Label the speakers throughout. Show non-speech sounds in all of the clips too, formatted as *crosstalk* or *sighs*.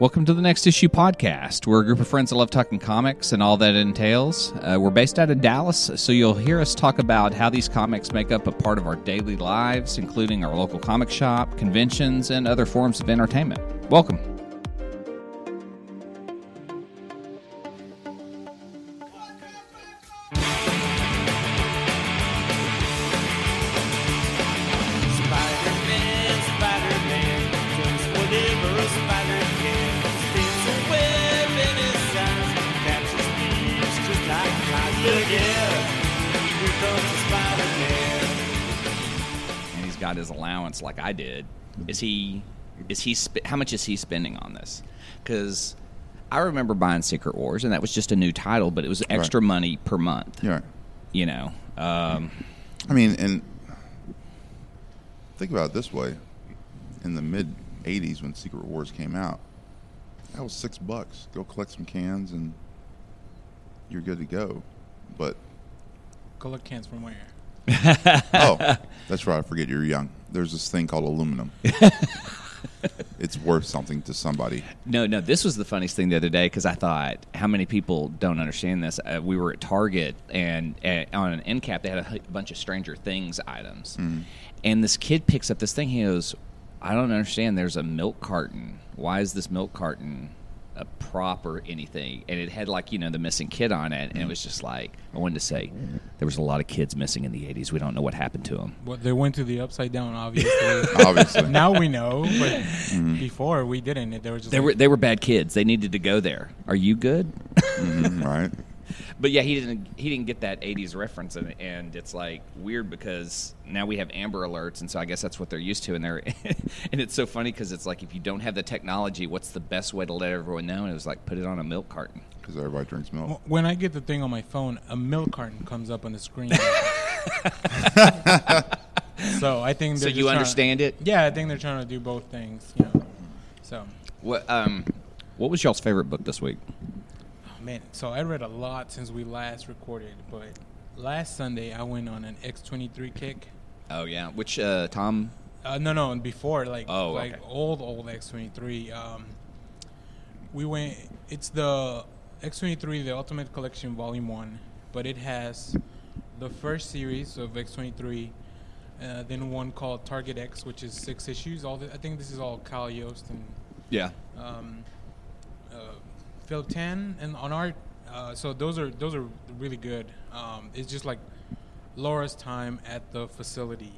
Speaker 1: Welcome to the Next Issue podcast. We're a group of friends that love talking comics and all that entails. Uh, we're based out of Dallas, so you'll hear us talk about how these comics make up a part of our daily lives, including our local comic shop, conventions, and other forms of entertainment. Welcome. I did. Is he? Is he? Sp- how much is he spending on this? Because I remember buying Secret Wars, and that was just a new title, but it was extra money per month.
Speaker 2: Yeah.
Speaker 1: You know. Um,
Speaker 2: I mean, and think about it this way: in the mid '80s, when Secret Wars came out, that was six bucks. Go collect some cans, and you're good to go. But
Speaker 3: Collect cans from where? *laughs*
Speaker 2: oh, that's right. I forget you're young. There's this thing called aluminum. *laughs* it's worth something to somebody.
Speaker 1: No, no. This was the funniest thing the other day because I thought, how many people don't understand this? Uh, we were at Target and uh, on an end cap they had a, h- bunch of Stranger Things items, and this kid picks up this thing. He goes, "I don't understand. There's a milk carton. Why is this milk carton a prop or anything?" And it had like you know the missing kid on it, and it was just like I wanted to say there was a lot of kids missing in the '80s. We don't know what happened to them.
Speaker 3: What they went to the upside down, obviously. *laughs*
Speaker 2: Obviously, *laughs*
Speaker 3: now we know, but before we didn't. They were just
Speaker 1: They
Speaker 3: like,
Speaker 1: were they were bad kids. They needed to go there. Are you good?
Speaker 2: Mhm, right?
Speaker 1: But yeah, he didn't. He didn't get that '80s reference, and, and it's like weird because now we have Amber Alerts, and so I guess that's what they're used to. And they're, *laughs* and it's so funny because it's like if you don't have the technology, what's the best way to let everyone know? And it was like put it on a milk carton.
Speaker 2: Because everybody drinks milk.
Speaker 3: when I get the thing on my phone, a milk carton comes up on the screen. *laughs* so I think
Speaker 1: So you
Speaker 3: just trying-
Speaker 1: understand it?
Speaker 3: Yeah, I think they're trying to do both things. You know. So,
Speaker 1: What um, what was y'all's favorite book this week?
Speaker 3: Man, so I read a lot since we last recorded, but last Sunday I went on an X23 kick.
Speaker 1: Oh yeah, which uh, Tom?
Speaker 3: Uh, no, no, and before like
Speaker 1: Oh,
Speaker 3: like
Speaker 1: okay.
Speaker 3: old old X twenty three. Um, we went. It's the X twenty three, the Ultimate Collection Volume One, but it has the first series of X twenty three. Uh, then one called Target X, which is six issues. All the, I think this is all Kyle Yost and
Speaker 1: Yeah.
Speaker 3: um, Phil Tan and on art. Uh, so those are those are really good. Um, it's just like Laura's time at the facility,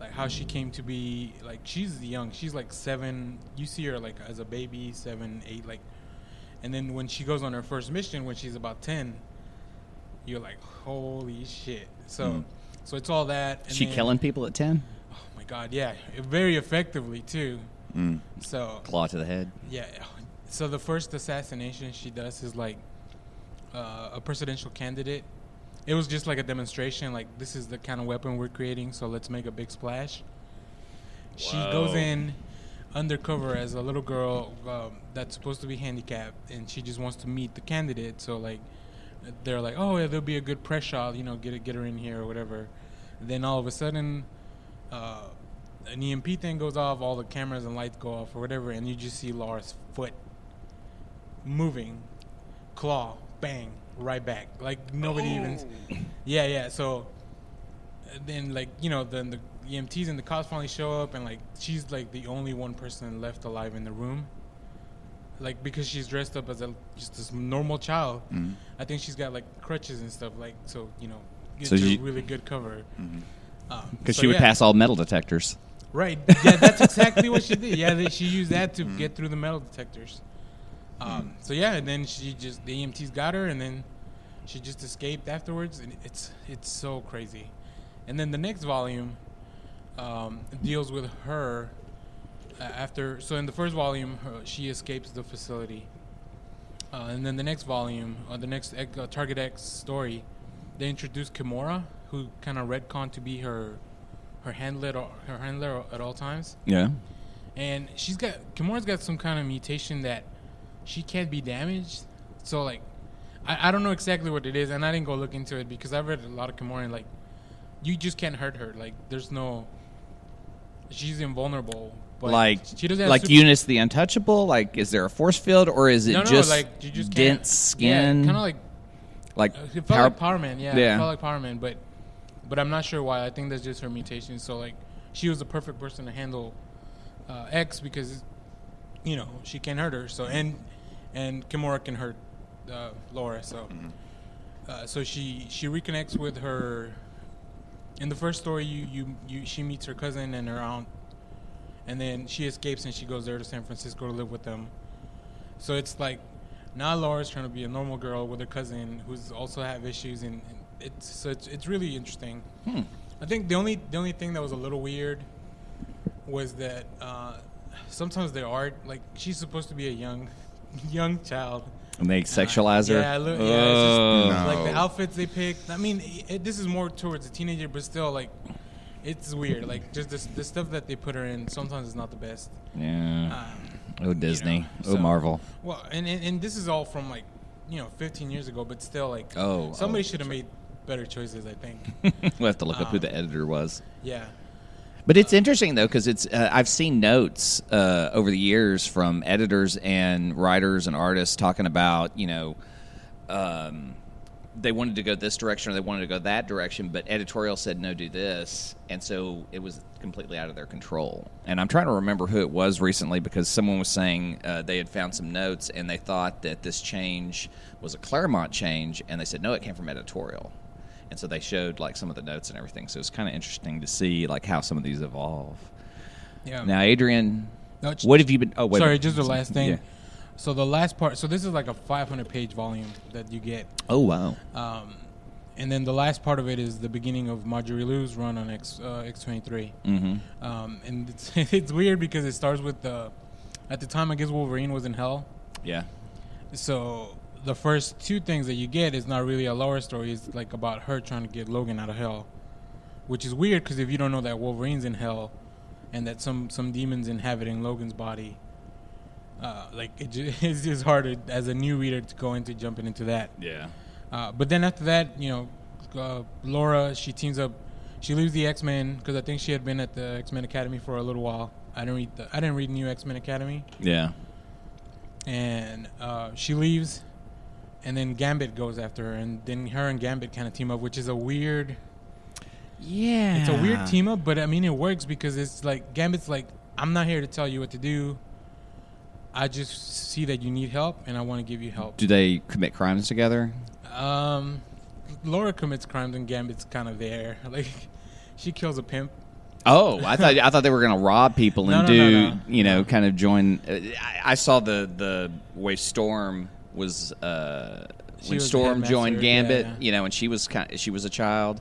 Speaker 3: like how she came to be. Like she's young. She's like seven. You see her like as a baby, seven, eight, like, and then when she goes on her first mission when she's about ten, you're like, holy shit. So.
Speaker 2: Mm.
Speaker 3: So it's all that. and
Speaker 1: She
Speaker 3: then-
Speaker 1: killing people at ten?
Speaker 3: Oh my god, yeah, very effectively too.
Speaker 2: Mm.
Speaker 3: So
Speaker 1: Claw to the head.
Speaker 3: yeah. So the first assassination she does is like uh, a presidential candidate. It was just like a demonstration. Like this is the kind of weapon we're creating, so let's make a big splash. She goes in undercover as a little girl um, that's supposed to be handicapped, and she just wants to meet the candidate. So like, they're like, "Oh, yeah, there'll be a good press shot. You know, get it, get her in here or whatever." then all of a sudden, uh, an EMP thing goes off, all the cameras and lights go off or whatever, and you just see Laura's foot moving, claw, bang, right back. Like nobody even. Yeah, yeah. So then, like you know, then the EMTs and the cops finally show up, and like she's like the only one person left alive in the room. Like because she's dressed up as a just this normal child.
Speaker 2: Mhm.
Speaker 3: I think she's got like crutches and stuff. Like so, you know, it's
Speaker 1: So
Speaker 3: a
Speaker 1: she-
Speaker 3: really good cover.
Speaker 2: Mhm.
Speaker 3: Um,
Speaker 1: Because
Speaker 3: so
Speaker 1: she would
Speaker 3: yeah.
Speaker 1: pass all metal detectors.
Speaker 3: Right. Yeah, that's exactly what she did. Yeah, they, she used that to get through the metal detectors. Um, so yeah, and then she just the EMTs got her, and then she just escaped afterwards, and it's it's so crazy. And then the next volume um, deals with her uh, after. So in the first volume, her, she escapes the facility, uh, and then the next volume, uh, the next uh, Target X story, they introduce Kimura, who kind of retcon to be her her handler her handler at all times
Speaker 1: Yeah.
Speaker 3: and she's got Kimura's got some kind of mutation that she can't be damaged. So like, I, I don't know exactly what it is, and I didn't go look into it because I've read a lot of Kimura. Like, you just can't hurt her. Like, there's no. She's invulnerable But
Speaker 1: like
Speaker 3: she doesn't have
Speaker 1: like
Speaker 3: super-
Speaker 1: Eunice the Untouchable. Like, is there a force field or is it
Speaker 3: no, no,
Speaker 1: just,
Speaker 3: like you just can't-
Speaker 1: dense skin?
Speaker 3: Yeah, kind of like
Speaker 1: like
Speaker 3: it felt
Speaker 1: power-
Speaker 3: like Power Man. Yeah,
Speaker 1: Yeah.
Speaker 3: it felt like Power Man, but but I'm not sure why. I think that's just her mutation. So like she was the perfect person to handle uh, X because you know she can't hurt her. So and and Kimura can hurt uh, Laura. So uh, so she she reconnects with her. In the first story, you, you you she meets her cousin and her aunt, and then she escapes and she goes there to San Francisco to live with them. So it's like now Laura's trying to be a normal girl with her cousin who's also have issues, and, and it's so it's, it's really interesting.
Speaker 1: Hmm.
Speaker 3: I think the only the only thing that was a little weird was that uh, sometimes the art, like she's supposed to be a young young child.
Speaker 1: And they sexualize her.
Speaker 3: Yeah, look, yeah, it's
Speaker 1: Oh.
Speaker 3: just,
Speaker 2: No.
Speaker 3: like the outfits they pick. I mean, it, this is more towards a teenager, but still, like, it's weird. Like, just the, the stuff that they put her in sometimes is not the best.
Speaker 1: yeah.
Speaker 3: Um,
Speaker 1: oh Disney.
Speaker 3: know,
Speaker 1: oh
Speaker 3: so-
Speaker 1: Marvel.
Speaker 3: well, and, and and this is all from like, you know, 15 years ago, but still, like,
Speaker 1: Oh,
Speaker 3: somebody
Speaker 1: oh.
Speaker 3: should have made better choices. I think. *laughs*
Speaker 1: we'll have to look up who
Speaker 3: Um,
Speaker 1: the editor was.
Speaker 3: yeah.
Speaker 1: But it's interesting though because it's uh, I've seen notes uh, over the years from editors and writers and artists talking about you know um, they wanted to go this direction or they wanted to go that direction, but editorial said no, do this, and so it was completely out of their control. And I'm trying to remember who it was recently because someone was saying uh, they had found some notes and they thought that this change was a Claremont change, and they said no, it came from editorial. And so they showed like some of the notes and everything. So it's kind of interesting to see like how some of these evolve.
Speaker 3: Yeah.
Speaker 1: Now, Adrian,
Speaker 3: No,
Speaker 1: what have you been? Oh, wait.
Speaker 3: Sorry, just the last thing.
Speaker 1: Yeah.
Speaker 3: So the last part. So this is like a 500 page volume that you get.
Speaker 1: Oh wow.
Speaker 3: Um, and then the last part of it is the beginning of Marjorie Liu's run on X uh, X23.
Speaker 1: Mm-hmm.
Speaker 3: Um, and *laughs* it's, it's weird because it starts with the. At the time, I guess Wolverine was in hell.
Speaker 1: Yeah.
Speaker 3: So the first two things that you get is not really a Laura story. It's like about her trying to get Logan out of hell, which is weird because if you don't know that Wolverine's in hell, and that some some demons inhabiting Logan's body, uh, like it just, *laughs* it's just harder as a new reader to go into jumping into that.
Speaker 1: Yeah.
Speaker 3: Uh, but then after that, you know, uh, Laura she teams up. She leaves the X Men because I think she had been at the X Men Academy for a little while. I didn't read the I didn't read New X Men Academy,
Speaker 1: Yeah.
Speaker 3: and uh, she leaves, and then Gambit goes after her, and then her and Gambit kind of team up, which is a weird.
Speaker 1: Yeah.
Speaker 3: It's a weird team up, but I mean it works because it's like Gambit's like I'm not here to tell you what to do. I just see that you need help, and I want to give you help.
Speaker 1: Do they commit crimes together?
Speaker 3: Um, Laura commits crimes and Gambit's kind of there. *laughs* Like, she kills a pimp.
Speaker 1: Oh, I thought I thought they were going to rob people *laughs* and
Speaker 3: No, no, no,
Speaker 1: do
Speaker 3: no.
Speaker 1: you know kind of join. Uh, I, I saw the the way Storm was uh, when
Speaker 3: was
Speaker 1: Storm joined
Speaker 3: headmaster, yeah,
Speaker 1: Gambit.
Speaker 3: yeah.
Speaker 1: You know, and she was kind she was a child.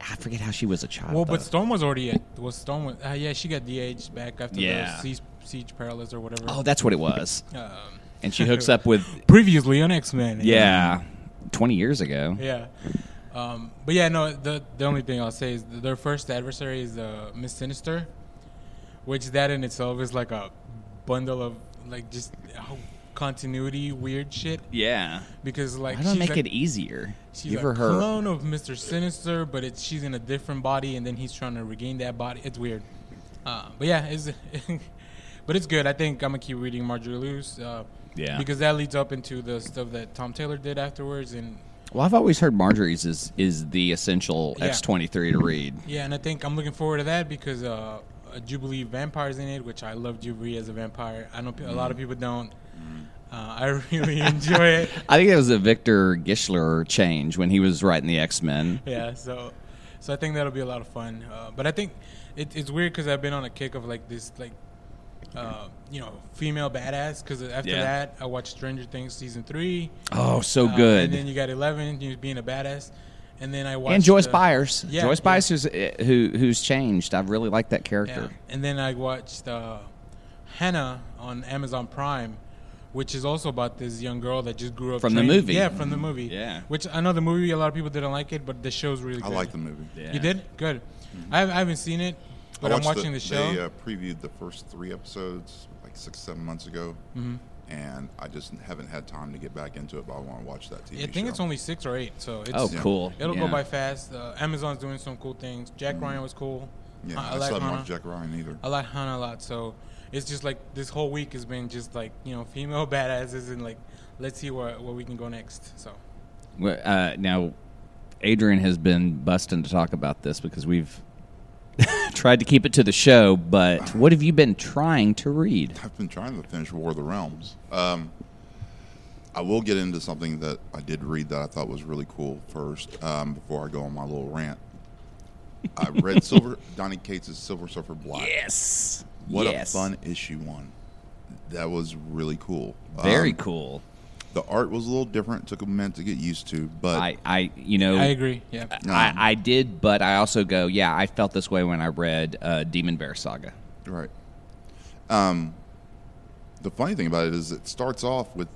Speaker 1: I forget how she was a child.
Speaker 3: Well, but. Storm was already at. Was Storm? Was, uh, yeah, she got de-aged back after
Speaker 1: Yeah.
Speaker 3: the siege, siege or whatever.
Speaker 1: oh, that's what it was. *laughs*
Speaker 3: Um,
Speaker 1: And she hooks up with *laughs*
Speaker 3: previously on X Men.
Speaker 1: yeah, twenty years ago.
Speaker 3: Yeah. Um, but yeah, no. The the only thing I'll say is their first adversary is uh, Miss Sinister, which that in itself is like a bundle of like just oh, continuity weird shit
Speaker 1: Yeah.
Speaker 3: because like
Speaker 1: Why don't make
Speaker 3: like,
Speaker 1: it easier?
Speaker 3: She's
Speaker 1: Give
Speaker 3: a
Speaker 1: her her.
Speaker 3: clone of Mister Sinister, but it's she's in a different body, and then he's trying to regain that body. It's weird, uh, but yeah, it's *laughs* but it's good. I think I'm gonna keep reading Marjorie Liu's, uh,
Speaker 1: Yeah.
Speaker 3: because that leads up into the stuff that Tom Taylor did afterwards, and
Speaker 1: Well, I've always heard Marjorie's is is the essential X twenty three to read.
Speaker 3: yeah, and I think I'm looking forward to that because uh, Jubilee vampires in it, which I love Jubilee as a vampire. I know a lot
Speaker 1: Mm.
Speaker 3: of people don't. Uh, I really *laughs* enjoy it.
Speaker 1: I think it was a Victor Gischler change when he was writing the X Men.
Speaker 3: yeah, so so I think that'll be a lot of fun. Uh, but I think it, it's weird because I've been on a kick of like this like uh, you know female badass. Because after
Speaker 1: Yeah.
Speaker 3: that, I watched Stranger Things season three.
Speaker 1: Oh, so
Speaker 3: uh,
Speaker 1: good.
Speaker 3: And then you got Eleven, you being a badass, and then I watched
Speaker 1: and Joyce
Speaker 3: uh,
Speaker 1: Byers.
Speaker 3: yeah,
Speaker 1: Joyce
Speaker 3: yeah.
Speaker 1: Byers is, uh, who who's changed. I really like that character.
Speaker 3: Yeah. And then I watched uh, Hannah on Amazon Prime, which is also about this young girl that just grew up
Speaker 1: From the movie.
Speaker 3: Yeah, from the movie.
Speaker 1: Yeah.
Speaker 3: Which I know the movie, a lot of people didn't like it, but the show's really good.
Speaker 2: I like the movie.
Speaker 1: Yeah.
Speaker 3: You did? Good. I, haven't- I haven't seen it, but
Speaker 2: I
Speaker 3: I'm watching the, show.
Speaker 2: They uh, previewed the first three episodes like six, seven months ago,
Speaker 3: Mhm.
Speaker 2: and I just haven't had time to get back into it. But I want to watch that TV
Speaker 3: I think
Speaker 2: show.
Speaker 3: it's only six or eight, so it's,
Speaker 1: Oh, cool.
Speaker 3: it'll
Speaker 1: Yeah.
Speaker 3: go by fast. Uh, Amazon's doing some cool things. Jack Ryan was cool.
Speaker 2: Yeah,
Speaker 3: I
Speaker 2: I,
Speaker 3: like
Speaker 2: saw
Speaker 3: Hana.
Speaker 2: Mark Jack Ryan either.
Speaker 3: I like Hannah a lot, so it's just like this whole week has been just like you know female *laughs* badasses and like let's see where where we can go next. So
Speaker 1: Well, Uh, now, Adrian has been busting to talk about this because we've *laughs* tried to keep it to the show. But what have you been trying to read?
Speaker 2: I've been trying to finish War of the Realms. Um, I will get into something that I did read that I thought was really cool first um, before I go on my little rant. I read *laughs* Silver Donny Cates' Silver Surfer Black.
Speaker 1: Yes.
Speaker 2: What
Speaker 1: yes.
Speaker 2: a fun issue one. That was really cool.
Speaker 1: Very
Speaker 2: Um,
Speaker 1: cool.
Speaker 2: The art was a little different. Took a minute to get used to, but
Speaker 1: I, I, you know,
Speaker 3: I agree. Yeah,
Speaker 1: I, I did, but I also go, yeah, I felt this way when I read uh, Demon Bear Saga.
Speaker 2: Right. Um, the funny thing about it is it starts off with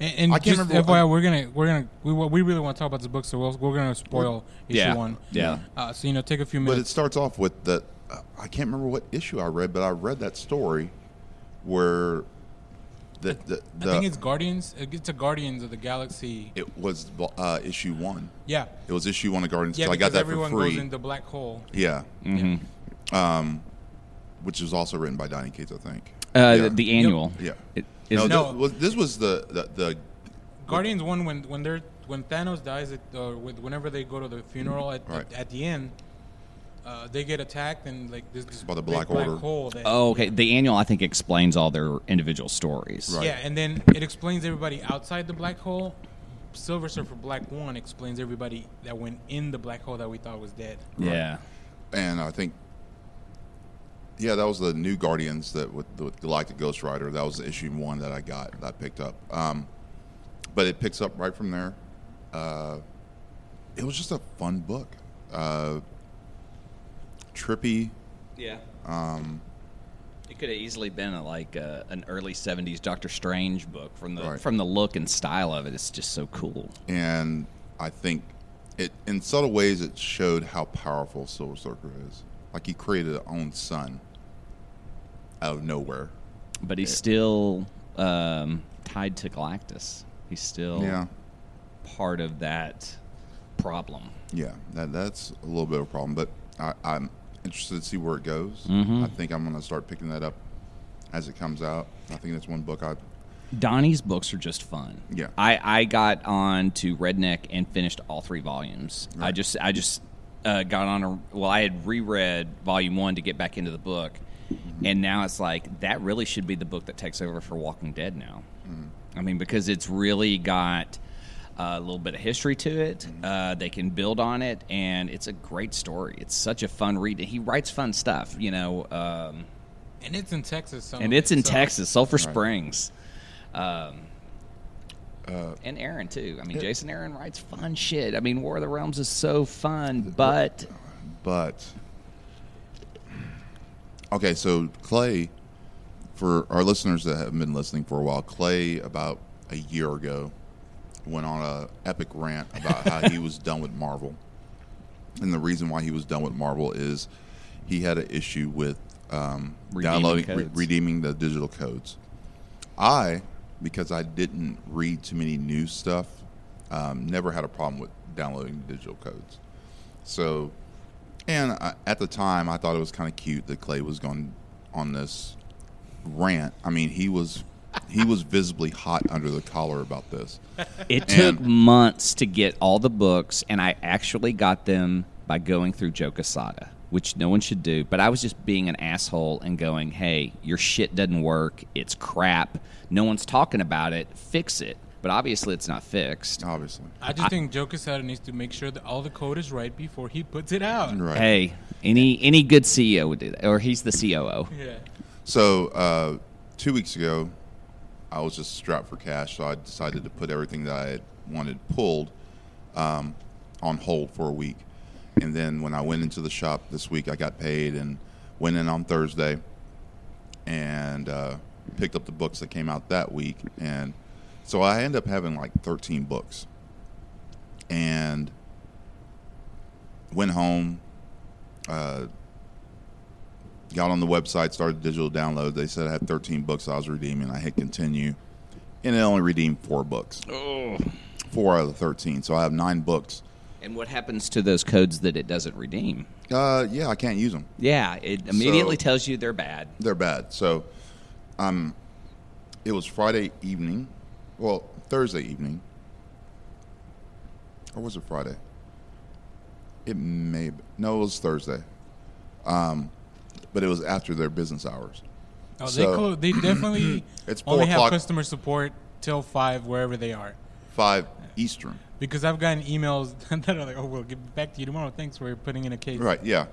Speaker 3: and, and
Speaker 2: I can't
Speaker 3: just
Speaker 2: remember-
Speaker 3: FYI, we're gonna we're gonna we we really want to talk about this book, so we'll, we're gonna spoil issue
Speaker 1: Yeah.
Speaker 3: one.
Speaker 1: Yeah.
Speaker 3: Uh, so you know, take a few minutes.
Speaker 2: but it starts off with that I can't remember what issue I read, but I read that story where the the,
Speaker 3: I think it's Guardians. It's a Guardians of the Galaxy.
Speaker 2: it was uh, issue one.
Speaker 3: Yeah,
Speaker 2: It was issue one of Guardians.
Speaker 3: yeah.
Speaker 2: so I got that for
Speaker 3: everyone
Speaker 2: free.
Speaker 3: goes in the black hole.
Speaker 2: yeah,
Speaker 1: Mm-hmm.
Speaker 2: um, which was also written by Donny Cates, I think.
Speaker 1: Uh,
Speaker 2: yeah.
Speaker 1: the, the annual.
Speaker 2: yeah.
Speaker 1: It- is
Speaker 2: no,
Speaker 3: No.
Speaker 2: This, was, this was the the, the
Speaker 3: Guardians one when when they're when Thanos dies, at, or with, whenever they go to the funeral at,
Speaker 2: Right.
Speaker 3: at, at the end, uh, they get attacked and like this, this
Speaker 2: By the
Speaker 3: big
Speaker 2: Black
Speaker 3: hole. That,
Speaker 1: Oh, okay. The annual, I think, explains all their individual stories.
Speaker 2: Right.
Speaker 3: Yeah, and then it explains everybody outside the black hole. Silver Surfer Black One explains everybody that went in the black hole that we thought was dead.
Speaker 1: Yeah.
Speaker 2: and I think yeah, that was the new Guardians that with, with Galactic Ghost Rider. That was the issue one that I got that I picked up. Um, but it picks up right from there. Uh, it was just a fun book, uh, trippy.
Speaker 1: Yeah.
Speaker 2: Um,
Speaker 1: It could have easily been a, like uh, an early '70s Doctor Strange book from the
Speaker 2: Right.
Speaker 1: from the look and style of it. It's just so cool.
Speaker 2: and I think it in subtle ways it showed how powerful Silver Surfer is. Like he created his own sun out of nowhere.
Speaker 1: But he's still um, tied to Galactus. He's still
Speaker 2: Yeah.
Speaker 1: part of that problem.
Speaker 2: Yeah, that that's a little bit of a problem, but I, I'm interested to see where it goes.
Speaker 1: Mhm.
Speaker 2: I think I'm going to start picking that up as it comes out. I think that's one book I.
Speaker 1: Donny's books are just fun.
Speaker 2: Yeah.
Speaker 1: I, I got on to Redneck and finished all three volumes. I just I just uh, got on a well I had reread volume one to get back into the book,
Speaker 2: Mm-hmm.
Speaker 1: and now it's like that really should be the book that takes over for Walking Dead now.
Speaker 2: Mm-hmm.
Speaker 1: I mean because it's really got a little bit of history to it.
Speaker 2: Mm-hmm.
Speaker 1: Uh, they can build on it, and it's a great story. It's such a fun read. He writes fun stuff, you know. Um,
Speaker 3: And it's in Texas.
Speaker 1: and it's in
Speaker 3: so-
Speaker 1: Texas, Sulphur
Speaker 2: Right.
Speaker 1: Springs. Um,
Speaker 2: Uh,
Speaker 1: and Aaron too. I mean,
Speaker 2: Yeah.
Speaker 1: Jason Aaron writes fun shit. I mean, War of the Realms is so fun, but
Speaker 2: but okay, so Clay, for our listeners that haven't been listening for a while, Clay about a year ago went on a epic rant about how he was done with Marvel, and the reason why he was done with Marvel is he had an issue with um,
Speaker 1: Redeeming
Speaker 2: downloading, re- redeeming the digital codes. I, because I didn't read too many new stuff, um, never had a problem with downloading digital codes. So, and I, at the time, I thought it was kind of cute that Clay was going on this rant. I mean, he was he was visibly hot under the collar about this.
Speaker 1: it took
Speaker 2: And-
Speaker 1: months to get all the books, and I actually got them by going through Joe Quesada, which no one should do. But I was just being an asshole and going, "Hey, your shit doesn't work. It's crap. No one's talking about it. Fix it." But obviously, it's not fixed.
Speaker 2: Obviously,
Speaker 3: I just think Joe Quesada needs to make sure that all the code is right before he puts it out.
Speaker 2: right.
Speaker 1: Hey, any any good CEO would do that, or he's the COO.
Speaker 3: Yeah.
Speaker 2: So uh, two weeks ago, I was just strapped for cash, so I decided to put everything that I had wanted pulled um, on hold for a week. And then when I went into the shop this week, I got paid and went in on Thursday and uh, picked up the books that came out that week. And so I ended up having like 13 books. And went home, uh, got on the website, started digital download. They said I had 13 books I was redeeming. I hit continue, and it only redeemed four books,
Speaker 1: Oh,
Speaker 2: four out of the 13. So I have nine books
Speaker 1: And what happens to those codes that it doesn't redeem?
Speaker 2: Uh, yeah, I can't use them.
Speaker 1: Yeah, it immediately
Speaker 2: So-
Speaker 1: tells you they're bad.
Speaker 2: They're bad. So, um, it was Friday evening. Well, Thursday evening. Or was it Friday? It may. Be, no, it was Thursday. Um, but it was after their business hours.
Speaker 3: Oh, they
Speaker 2: So-
Speaker 3: clo- they *clears throat* definitely
Speaker 2: It's four
Speaker 3: only have customer support till five wherever they are.
Speaker 2: Five Eastern.
Speaker 3: Because I've gotten emails *laughs* that are like, "Oh, we'll get back to you tomorrow. Thanks for putting in a case."
Speaker 2: Right. Yeah.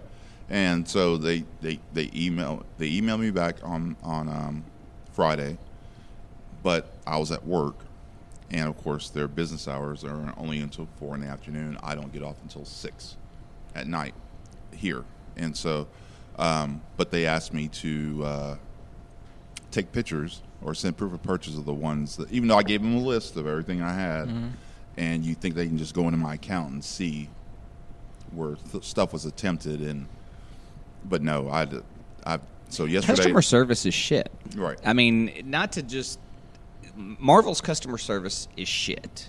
Speaker 2: And so they they they email they emailed me back on on um, Friday, but I was at work, and of course their business hours are only until four in the afternoon. I don't get off until six at night here, and so, um, but they asked me to uh, take pictures or send proof of purchase of the ones that, even though I gave them a list of everything I had, and you think they can just go into my account and see where th- stuff was attempted and but no I. so yesterday
Speaker 1: Customer service is shit.
Speaker 2: Right.
Speaker 1: I mean, not to just Marvel's customer service is shit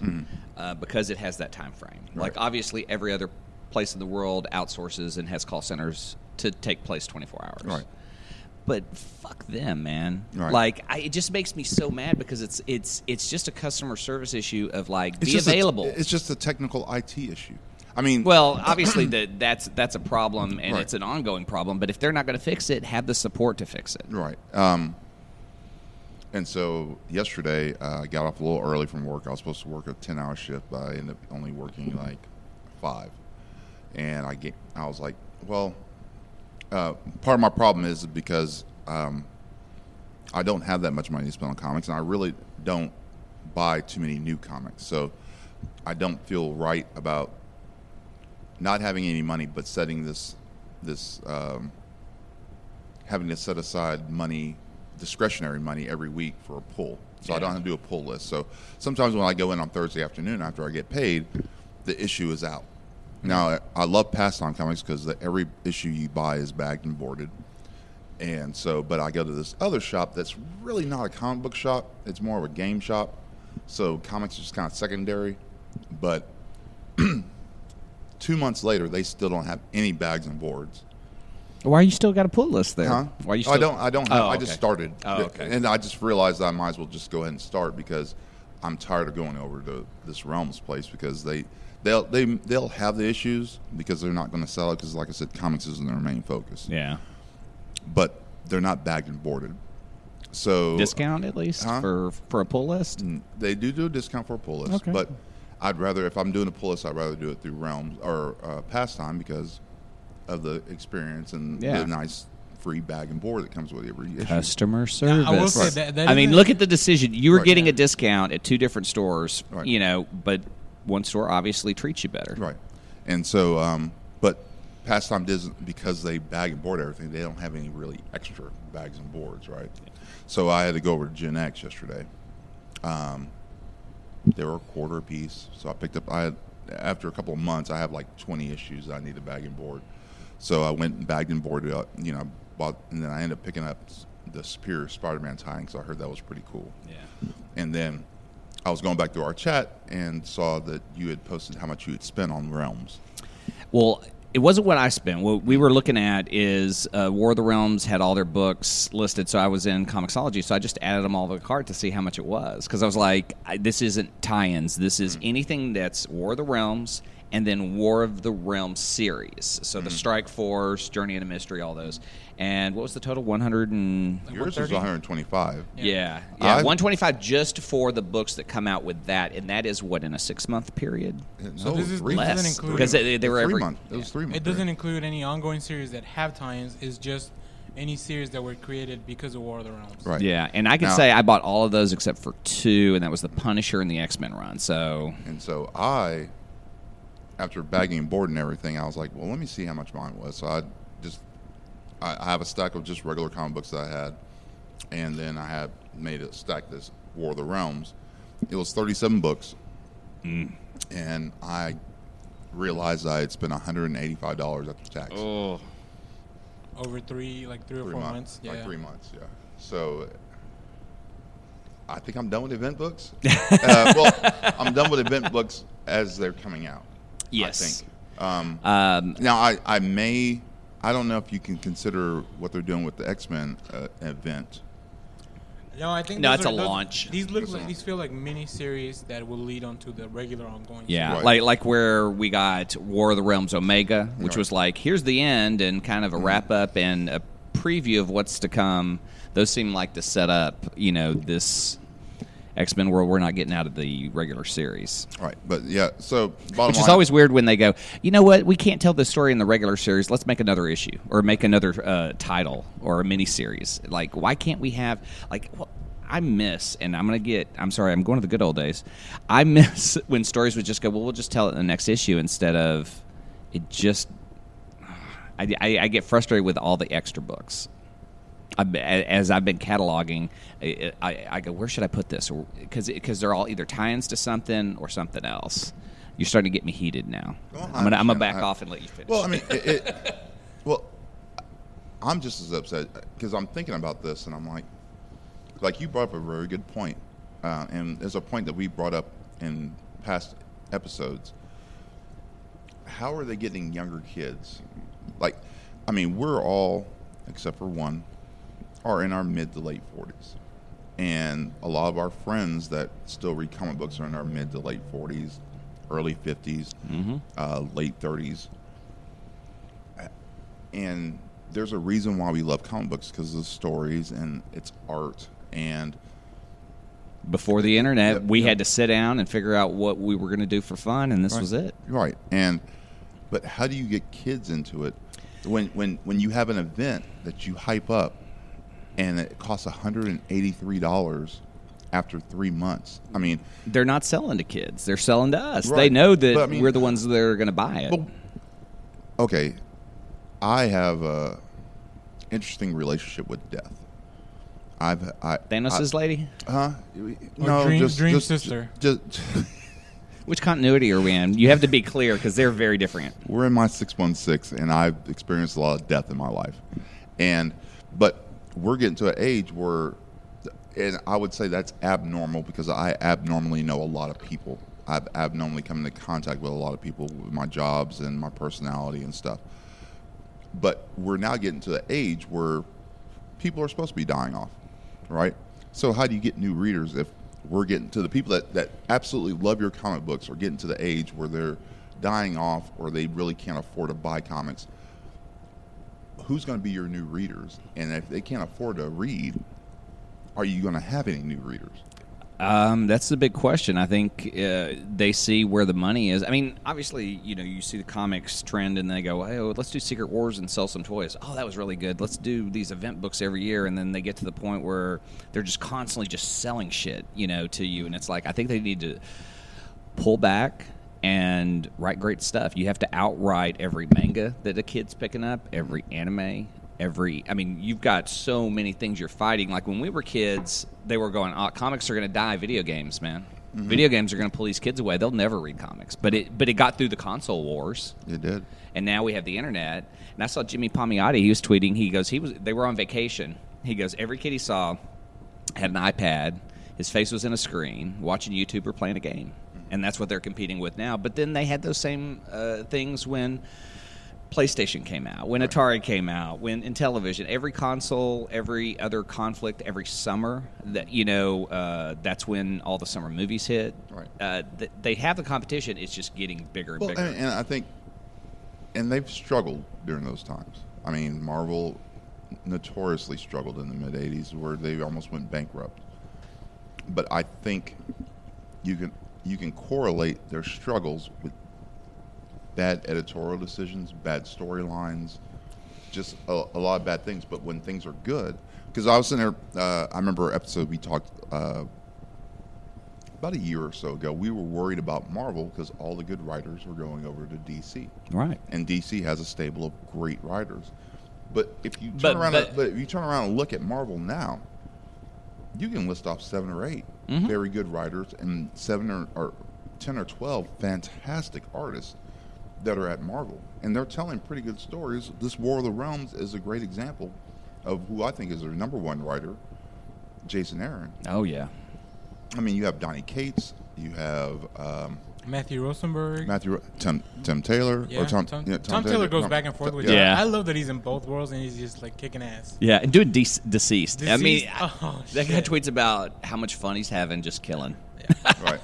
Speaker 1: uh, because it has that time frame. Like
Speaker 2: Mm-hmm.
Speaker 1: Obviously, every other place in the world outsources and has call centers to take place twenty four hours.
Speaker 2: Right.
Speaker 1: But fuck them, man.
Speaker 2: Right.
Speaker 1: Like, I, it just makes me so mad because it's it's it's just a customer service issue of like
Speaker 2: it's
Speaker 1: be
Speaker 2: just a-
Speaker 1: available.
Speaker 2: it's just a technical it issue i mean
Speaker 1: Well, obviously that that's that's a problem and
Speaker 2: Right.
Speaker 1: it's an ongoing problem. But if they're not going to fix it, have the support to fix it.
Speaker 2: right um and so yesterday uh, i got off a little early from work i was supposed to work a 10 hour shift but i ended up only working like five and i get i was like well uh, part of my problem is because um, I don't have that much money to spend on comics, and I really don't buy too many new comics. So I don't feel right about not having any money, but setting this this um, having to set aside money, discretionary money every week for a pull. So I don't have to do a pull list. So sometimes when I go in on Thursday afternoon after I get paid, the issue is out. Now I- love pastime comics because every issue you buy is bagged and boarded. And so, but I go to this other shop that's really not a comic book shop. It's more of a game shop. So comics are just kind of secondary. But *clears throat* two months later, they still don't have any bags and boards.
Speaker 1: Why you still got a pull list there?
Speaker 2: Huh?
Speaker 1: Why you
Speaker 2: I don't. I don't. Oh, have,
Speaker 1: Oh,
Speaker 2: I just started.
Speaker 1: Oh, okay.
Speaker 2: And I just realized I might as well just go ahead and start because I'm tired of going over to this Realms place because they they'll they they'll have the issues because they're not going to sell it because like I said, comics isn't their main focus.
Speaker 1: Yeah.
Speaker 2: But they're not bagged and boarded. So
Speaker 1: Discount at least
Speaker 2: Huh?
Speaker 1: for for a pull list.
Speaker 2: Mm, They do do a discount for a pull list,
Speaker 1: Okay.
Speaker 2: but I'd rather if I'm doing a pull list, I'd rather do it through Realms or uh, Pastime because of the experience and
Speaker 1: Yeah.
Speaker 2: the nice free bag and board that comes with every issue.
Speaker 1: Customer service.
Speaker 3: I will say that- that
Speaker 1: I mean, look at the decision. You were
Speaker 2: Right.
Speaker 1: getting a discount at two different stores,
Speaker 2: Right.
Speaker 1: you know, but one store obviously treats you better.
Speaker 2: Right. And so, um, but Pastime doesn't because they bag and board everything. They don't have any really extra bags and boards, right? So I had to go over to Gen X yesterday. Um, they were a quarter a piece, so I picked up. I had after a couple of months, I have like twenty issues that I need to bag and board. So I went and bagged and boarded up. You know, bought, and then I ended up picking up the Superior Spider-Man tie because I heard that was pretty cool.
Speaker 1: Yeah.
Speaker 2: And then I was going back through our chat and saw that you had posted how much you had spent on Realms.
Speaker 1: Well, it wasn't what I spent. What we were looking at is uh, War of the Realms had all their books listed, so I was in Comixology, so I just added them all to the cart to see how much it was because I was like, I, this isn't tie-ins. This is anything that's War of the Realms and then War of the Realms series. So the Strike Force, Journey into Mystery, all those. And what was the total? One hundred and
Speaker 2: Yours was
Speaker 3: 130?
Speaker 2: 125.
Speaker 1: yeah, yeah,
Speaker 2: I-
Speaker 1: one twenty-five just for the books that come out with that, and that is what in a six-month period.
Speaker 3: So this is-
Speaker 2: three
Speaker 1: Less
Speaker 3: include-
Speaker 1: because they, they were
Speaker 2: three
Speaker 1: every
Speaker 2: months. It was three months.
Speaker 3: It doesn't include any ongoing series that have tie-ins. It's just any series that were created because of War of the Realms.
Speaker 2: Right.
Speaker 1: Yeah, and I can
Speaker 2: Now-
Speaker 1: say I bought all of those except for two, and that was the Punisher and the X Men run. So
Speaker 2: And so I, after bagging and board and everything, I was like, well, let me see how much mine was. So I just, I, I have a stack of just regular comic books that I had, and then I had made a stack this War of the Realms. It was 37 books, and I realized I had spent 185 dollars after tax.
Speaker 1: oh,
Speaker 3: Over three, like three or
Speaker 2: three
Speaker 3: four
Speaker 2: months,
Speaker 3: months. Yeah.
Speaker 2: like three months, yeah. So I think I'm done with event books. *laughs* uh, well, I'm done with event books as they're coming out.
Speaker 1: Yes.
Speaker 2: I think. Um,
Speaker 1: Um,
Speaker 2: now, I, I may, I don't know if you can consider what they're doing with the X Men uh, event.
Speaker 3: No, I think
Speaker 1: No, it's
Speaker 3: are-
Speaker 1: a
Speaker 3: those-
Speaker 1: launch.
Speaker 3: These look like these feel like mini series that will lead onto the regular ongoing.
Speaker 1: Yeah,
Speaker 2: Right.
Speaker 1: like like where we got War of the Realms Omega, which
Speaker 2: Right. Mm-hmm.
Speaker 1: was like here's the end and kind of a wrap up and a preview of what's to come. Those seem like to set up, you know, this X Men world we're not getting out of the regular series.
Speaker 2: Right. But yeah, so bottom
Speaker 1: Which is always weird when they go, you know what, we can't tell this story in the regular series. Let's make another issue or make another uh, title or a mini series. Like, why can't we have like? Well, I miss, and I'm gonna get. I'm sorry, I'm going to the good old days. I *laughs* miss when stories would just go, well, we'll just tell it in the next issue instead of it just. I, I, I get frustrated with all the extra books. As I've been cataloging, I, I, I go, where should I put this? Because they're all either tie-ins to something or something else. You're starting to get me heated now.
Speaker 2: Well,
Speaker 1: I'm gonna I'm gonna back
Speaker 2: I-
Speaker 1: off and let you finish.
Speaker 2: Well, I mean, *laughs* it, it, well, I'm just as upset because I'm thinking about this, and I'm like, like you brought up a very good point, uh, and there's a point that we brought up in past episodes. How are they getting younger kids? Like, I mean, we're all, except for one, are in our mid to late 40s. And a lot of our friends that still read comic books are in our mid to late 40s, early 50s, uh, late 30s. And there's a reason why we love comic books because of the stories and it's art. And
Speaker 1: Before the internet,
Speaker 2: Yep,
Speaker 1: we
Speaker 2: yep.
Speaker 1: had to sit down and figure out what we were going to do for fun, and this
Speaker 2: Right.
Speaker 1: was it.
Speaker 2: Right. And but how do you get kids into it when when when you have an event that you hype up and it costs $183 after 3 months? I mean,
Speaker 1: They're not selling to kids; they're selling to us. They know that
Speaker 2: But, I mean-
Speaker 1: we're the ones that are going to buy it.
Speaker 2: Well, okay, I have a interesting relationship with death. I've I,
Speaker 1: Thanos'
Speaker 2: I,
Speaker 1: lady.
Speaker 2: huh?
Speaker 3: Or Dream- Dream Sister.
Speaker 2: Just, *laughs*
Speaker 1: Which continuity are we in? You have to be clear because they're very different.
Speaker 2: we're in my 616 and I've experienced a lot of death in my life. And but we're getting to an age where and I would say that's abnormal because I abnormally know a lot of people. I've abnormally come into contact with a lot of people with my jobs and my personality and stuff. But we're now getting to the age where people are supposed to be dying off, right? So how do you get new readers if we're getting to the people that, that absolutely love your comic books are getting to the age where they're dying off or they really can't afford to buy comics? Who's going to be your new readers? And if they can't afford to read, are you going to have any new readers?
Speaker 1: Um, that's the big question. I think uh, they see where the money is. I mean, obviously, you know, you see the comics trend, and they go, "Hey, oh, let's do Secret Wars and sell some toys." Oh, that was really good. Let's do these event books every year, and then they get to the point where they're just constantly just selling shit, you know, to you, and it's like I think they need to pull back and write great stuff. You have to outright every manga that a kid's picking up, every anime, every. I mean, you've got so many things you're fighting. Like when we were kids, they were going, oh, "Comics are going to die. Video games, man. Mm-hmm. Video games are going to pull these kids away. They'll never read comics." But it, but it got through the console wars
Speaker 2: It did.
Speaker 1: and now we have the internet. And I saw Jimmy Palmiotti. He was tweeting. He goes, he was. They were on vacation. He goes, every kid he saw had an iPad. His face was in a screen, watching YouTube or playing a game, and that's what they're competing with now. But then they had those same uh, things when. PlayStation came out, when Atari came out, when in television, every console, every other conflict, every summer that you know, uh, that's when all the summer movies hit.
Speaker 2: Right.
Speaker 1: Uh, th- they have the competition; it's just getting bigger and
Speaker 2: Well,
Speaker 1: bigger.
Speaker 2: and, and I think, and they've struggled during those times. I mean, Marvel notoriously struggled in the mid '80s, where they almost went bankrupt. But I think you can you can correlate their struggles with bad editorial decisions, bad storylines, just a, a lot of bad things. But when things are good, because I was in there, uh, I remember an episode we talked. Uh, about a year or so ago, we were worried about Marvel because all the good writers were going over to DC,
Speaker 1: right.
Speaker 2: and DC has a stable of great writers. But if you turn
Speaker 1: But-
Speaker 2: around,
Speaker 1: but-
Speaker 2: and, but if you turn around and look at Marvel now, you can list off seven or 8
Speaker 1: Mm-hmm.
Speaker 2: very good writers and seven or, or ten or twelve fantastic artists that are at Marvel, and they're telling pretty good stories. This War of the Realms is a great example of who I think is their number one writer, Jason Aaron.
Speaker 1: Oh yeah.
Speaker 2: I mean, you have Donny Cates, you have um,
Speaker 3: Matthew Rosenberg.
Speaker 2: Matthew Tim Tim Taylor
Speaker 3: yeah,
Speaker 2: or Tom
Speaker 3: Tom,
Speaker 2: yeah,
Speaker 3: Tom Taylor goes back and forth with
Speaker 1: Yeah.
Speaker 3: yeah. I love that he's in both worlds and he's just like kicking ass.
Speaker 1: Yeah, and doing de- DCeased. I mean,
Speaker 3: DCeased? Oh,
Speaker 1: that guy tweets about how much fun he's having just killing.
Speaker 2: right.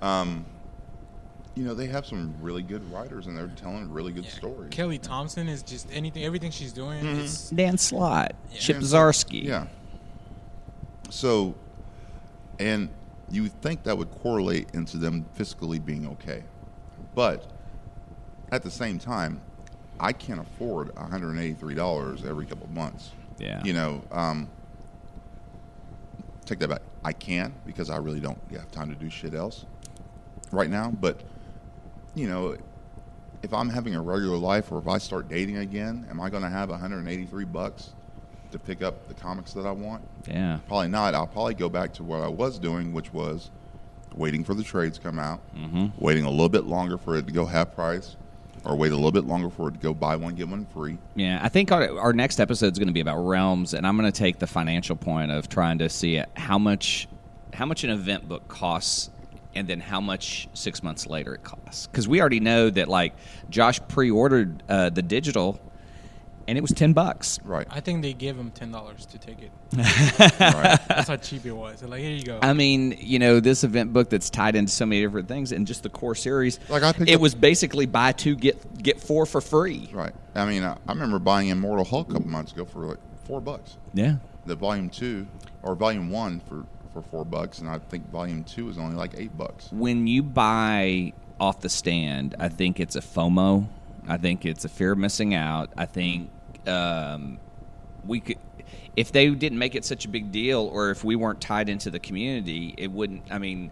Speaker 2: Um, you know they have some really good writers and they're telling really good
Speaker 3: Yeah.
Speaker 2: stories.
Speaker 3: Kelly Thompson is just anything, everything she's doing.
Speaker 2: Mm-hmm.
Speaker 3: Is,
Speaker 1: Dan Slott, Chip
Speaker 2: And-
Speaker 1: Zdarsky.
Speaker 2: Yeah. So, and you would think that would correlate into them fiscally being okay, but at the same time, I can't afford one hundred and eighty-three dollars every couple of months.
Speaker 1: Yeah.
Speaker 2: You know, um, take that back. I can because I really don't have time to do shit else right now. But you know, if I'm having a regular life or if I start dating again, am I going to have 183 bucks to pick up the comics that I want?
Speaker 1: Yeah.
Speaker 2: Probably not. I'll probably go back to what I was doing, which was waiting for the trades to come out,
Speaker 1: Mm-hmm.
Speaker 2: waiting a little bit longer for it to go half price, or wait a little bit longer for it to go buy one get one free.
Speaker 1: Yeah, I think our, our next episode is going to be about realms, and I'm going to take the financial point of trying to see how much how much an event book costs, and then how much six months later it costs. Because we already know that like Josh pre-ordered uh, the digital, and it was ten bucks.
Speaker 2: Right.
Speaker 3: I think they gave him ten dollars to take it.
Speaker 2: right.
Speaker 3: That's how cheap it was. They're like, here you go.
Speaker 1: I mean, you know, this event book that's tied into so many different things, and just the core series.
Speaker 2: Like, I picked
Speaker 1: it
Speaker 2: up-
Speaker 1: was basically buy two get get four for free.
Speaker 2: Right. I mean, I, I remember buying Immortal Hulk a couple months ago for like four bucks.
Speaker 1: Yeah.
Speaker 2: The volume two or volume one for for four bucks, and I think volume two is only like eight bucks.
Speaker 1: when you buy off the stand, I think it's a FOMO. I think it's a fear of missing out. I think um, we could, if they didn't make it such a big deal, or if we weren't tied into the community, it wouldn't. I mean,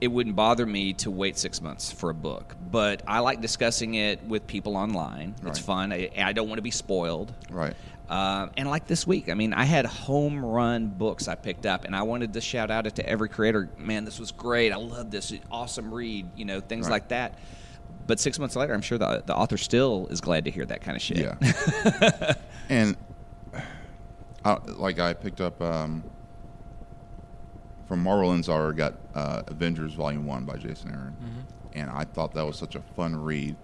Speaker 1: it wouldn't bother me to wait six months for a book. But I like discussing it with people online. It's fun. I, I don't want to be spoiled.
Speaker 2: Right.
Speaker 1: Um, and like this week, I mean, I had home run books I picked up, and I wanted to shout out it to every creator. Man, this was great. I love this. Awesome read. You know, things
Speaker 2: Right.
Speaker 1: like that. But six months later, I'm sure the, the author still is glad to hear that kind of shit.
Speaker 2: Yeah. *laughs* and I, like I picked up um, from Marvel Inzar, got uh, Avengers Volume One by Jason Aaron, and I thought that was such a fun read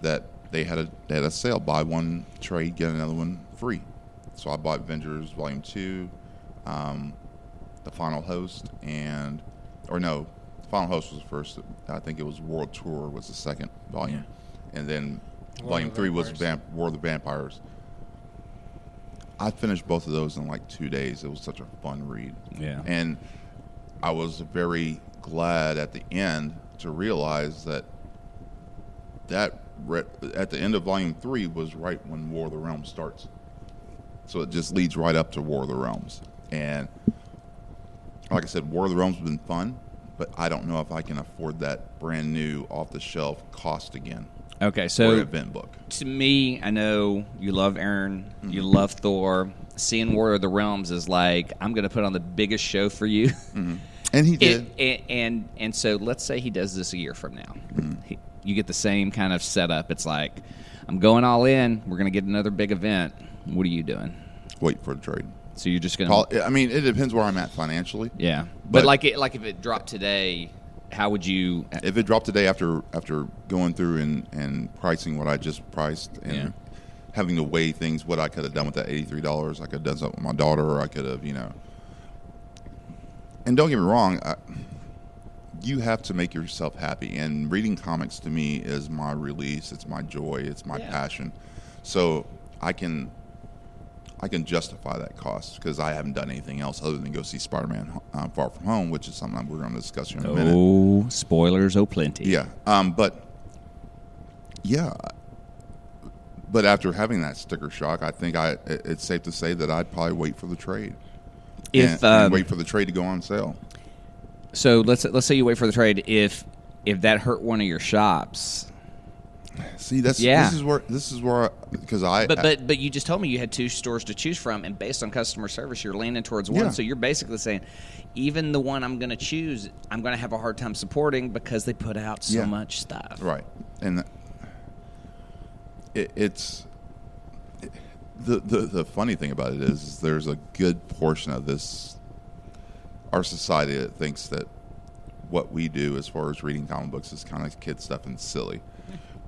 Speaker 2: that they had a they had a sale: buy one trade, get another one free. So I bought Avengers Volume Two, um, the Final Host, and or no, the Final Host was the first. I think it was World Tour was the second volume, and then
Speaker 3: War
Speaker 2: Volume
Speaker 3: the
Speaker 2: Three was Vamp- War of the Vampires. I finished both of those in like two days. It was such a fun read.
Speaker 1: Yeah.
Speaker 2: And I was very glad at the end to realize that that re- at the end of volume three was right when War of the Realms starts. So it just leads right up to War of the Realms. And like I said, War of the Realms has been fun, but I don't know if I can afford that brand new off the shelf cost again
Speaker 1: Okay, so
Speaker 2: event book.
Speaker 1: to me, I know you love Aaron, you
Speaker 2: Mm-hmm.
Speaker 1: love Thor. Seeing War of the Realms is like I'm going to put on the biggest show for you.
Speaker 2: And he *laughs* did.
Speaker 1: It, and, and and so let's say he does this a year from now.
Speaker 2: Mm-hmm.
Speaker 1: He, you get the same kind of setup. It's like I'm going all in. We're going to get another big event. What are you doing?
Speaker 2: Wait for the trade.
Speaker 1: So you're just going
Speaker 2: Paul,
Speaker 1: to
Speaker 2: I mean, it depends where I'm at financially.
Speaker 1: yeah. But,
Speaker 2: But-
Speaker 1: like it, like if it dropped today, how would you?
Speaker 2: If it dropped today after after going through and, and pricing what I just priced and
Speaker 1: Yeah.
Speaker 2: having to weigh things, what I could have done with that eighty three dollars, I could have done something with my daughter, or I could have, you know. And don't get me wrong, I, you have to make yourself happy, and reading comics to me is my release. It's my joy. It's my
Speaker 1: Yeah.
Speaker 2: passion. So I can. I can justify that cost because I haven't done anything else other than go see Spider-Man: uh, Far From Home, which is something we're going to discuss here in a minute.
Speaker 1: Oh, spoilers! Oh, plenty.
Speaker 2: Yeah, um, but yeah, but after having that sticker shock, I think I it- it's safe to say that I'd probably wait for the trade.
Speaker 1: If
Speaker 2: and, and
Speaker 1: um,
Speaker 2: wait for the trade to go on sale.
Speaker 1: so, let's let's say you wait for the trade. If if that hurt one of your shops,
Speaker 2: See, that's
Speaker 1: Yeah.
Speaker 2: this is where this is where because I
Speaker 1: But but but you just told me you had two stores to choose from, and based on customer service, you're leaning towards one.
Speaker 2: Yeah.
Speaker 1: So you're basically saying, even the one I'm going to choose, I'm going to have a hard time supporting because they put out so
Speaker 2: Yeah.
Speaker 1: much stuff.
Speaker 2: right and it, it's it- the, the the funny thing about it is, is there's a good portion of this our society that thinks that what we do as far as reading comic books is kind of kid stuff and silly.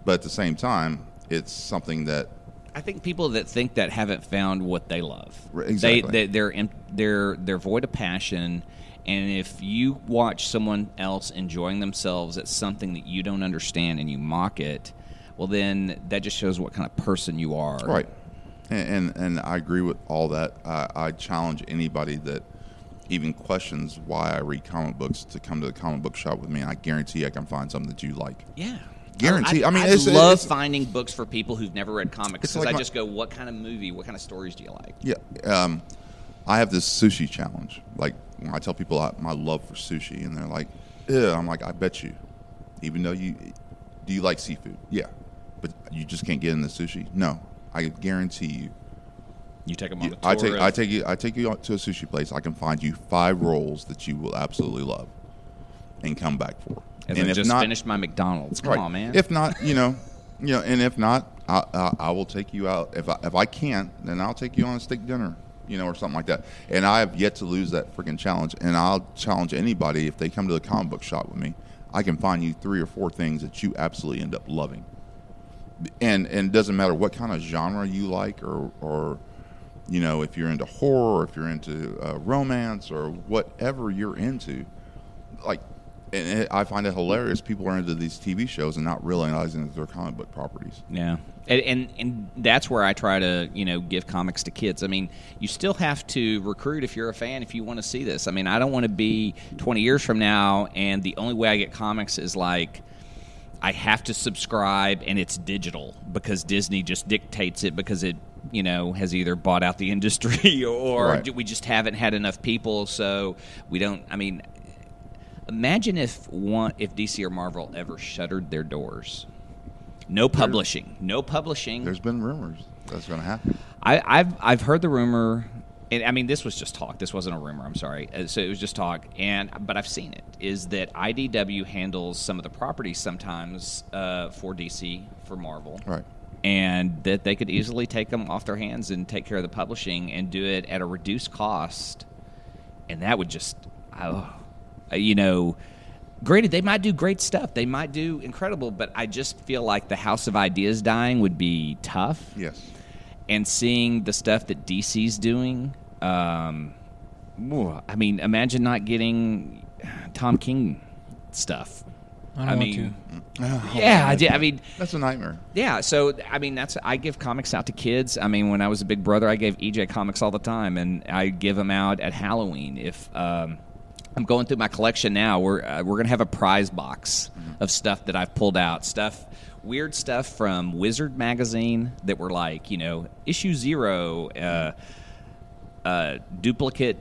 Speaker 2: But at the same time, it's something that
Speaker 1: I think people that think that haven't found what they love.
Speaker 2: Exactly.
Speaker 1: They, they they're em- they're they're void of passion, and if you watch someone else enjoying themselves at something that you don't understand and you mock it, well, then that just shows what kind of person you are.
Speaker 2: Right. And, and and I agree with all that. I, I challenge anybody that even questions why I read comic books to come to the comic book shop with me. I guarantee I can find something that you like.
Speaker 1: Yeah.
Speaker 2: Guaranteed. I mean,
Speaker 1: I
Speaker 2: it's-
Speaker 1: love
Speaker 2: it's-
Speaker 1: finding books for people who've never read comics because
Speaker 2: like
Speaker 1: I
Speaker 2: my-
Speaker 1: just go, "What kind of movie? What kind of stories do you like?"
Speaker 2: Yeah. Um, I have this sushi challenge. Like when I tell people I, my love for sushi, and they're like, "Yeah," I'm like, "I bet you." Even though you, do you like seafood? Yeah, but you just can't get in the sushi. No, I guarantee you.
Speaker 1: You take them on
Speaker 2: you
Speaker 1: a
Speaker 2: I
Speaker 1: tour.
Speaker 2: take
Speaker 1: of-
Speaker 2: I take you I take you to a sushi place. I can find you five rolls that you will absolutely love, and come back for.
Speaker 1: As
Speaker 2: and
Speaker 1: I
Speaker 2: if
Speaker 1: just
Speaker 2: not,
Speaker 1: finished my McDonald's. Come
Speaker 2: Right.
Speaker 1: on, man.
Speaker 2: If not, you know, you know, and if not, I, I, I will take you out. If I, if I can't, then I'll take you on a steak dinner, you know, or something like that. And I have yet to lose that freaking challenge. And I'll challenge anybody if they come to the comic book shop with me. I can find you three or four things that you absolutely end up loving. And and it doesn't matter what kind of genre you like, or or you know, if you're into horror, or if you're into uh, romance, or whatever you're into, like and it, I find it hilarious. People are into these TV shows and not realizing that they're comic book properties.
Speaker 1: Yeah, and, and and that's where I try to you know give comics to kids. I mean, you still have to recruit if you're a fan if you want to see this. I mean, I don't want to be 20 years from now and the only way I get comics is like I have to subscribe and it's digital because Disney just dictates it because it you know has either bought out the *laughs* industry or
Speaker 2: Right.
Speaker 1: we just haven't had enough people so we don't. I mean. Imagine if one if DC or Marvel ever shuttered their doors. No publishing. No publishing.
Speaker 2: There's been rumors that's going to happen.
Speaker 1: I, I've I've heard the rumor, and I mean this was just talk. This wasn't a rumor. I'm sorry. Uh, So it was just talk, and but I've seen it. Is that IDW handles some of the properties sometimes uh, for DC for Marvel,
Speaker 2: Right.
Speaker 1: and that they could easily take them off their hands and take care of the publishing and do it at a reduced cost, and that would just, oh, you know. Granted, they might do great stuff. They might do incredible, but I just feel like the House of Ideas dying would be tough
Speaker 2: Yes.
Speaker 1: and seeing the stuff that DC's doing. Um, I mean, imagine not getting Tom King stuff.
Speaker 3: I don't
Speaker 1: I
Speaker 3: want
Speaker 1: mean,
Speaker 3: to.
Speaker 1: yeah, *laughs* I, did, I mean,
Speaker 2: That's a nightmare.
Speaker 1: yeah. So, I mean, that's I give comics out to kids. I mean, when I was a big brother, I gave EJ comics all the time, and I give them out at Halloween. If um, I'm going through my collection now, we're uh, we're gonna have a prize box of stuff that I've pulled out. Stuff, weird stuff from Wizard magazine that were like, you know, issue zero, uh, uh, duplicate